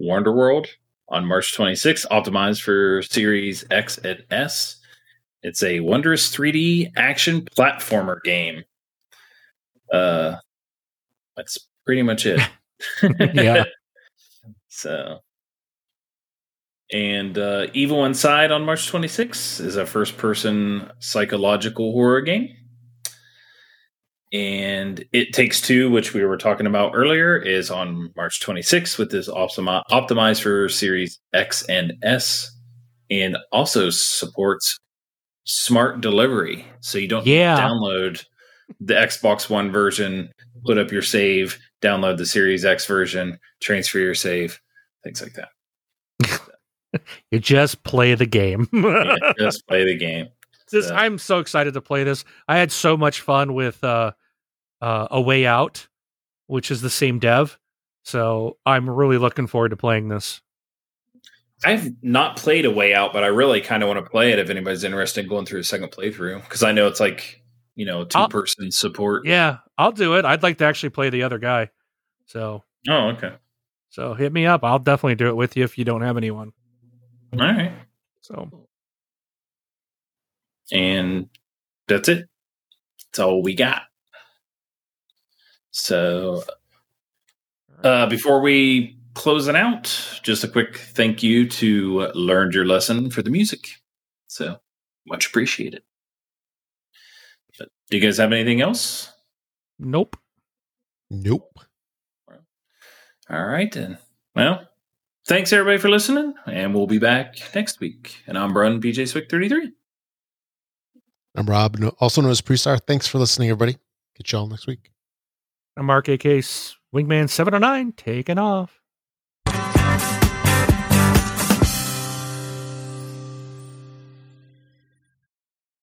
Wonderworld on March 26th, optimized for Series X and S. It's a wondrous 3D action platformer game. Uh, that's pretty much it. Yeah. So, and uh, Evil Inside on March 26th is a first person psychological horror game. And It Takes Two, which we were talking about earlier, is on March 26th with this optimi- optimized for Series X and S and also supports smart delivery. So you don't Yeah. download the Xbox One version, put up your save, download the Series X version, transfer your save, things like that. you just play the game. Yeah, just play the game. This, So- I'm so excited to play this. I had so much fun with uh, uh, A Way Out, which is the same dev. So I'm really looking forward to playing this. I've not played a way out, but I really kind of want to play it if anybody's interested in going through a second playthrough because I know it's like you know two person support. Yeah, I'll do it. I'd like to actually play the other guy. So Oh, okay. so hit me up. I'll definitely do it with you if you don't have anyone. All right. So And that's it. That's all we got. So uh, before we close it out, just a quick thank you to Learned Your Lesson for the music. So much appreciated. But do you guys have anything else? nope. Nope. All right, then. Well, thanks everybody for listening, and we'll be back next week. And I'm Brun PJ Swick 33. I'm Rob, also known as Prestar. Thanks for listening, everybody. Get y'all next week. I'm Mark AK Wingman seven oh nine taking off.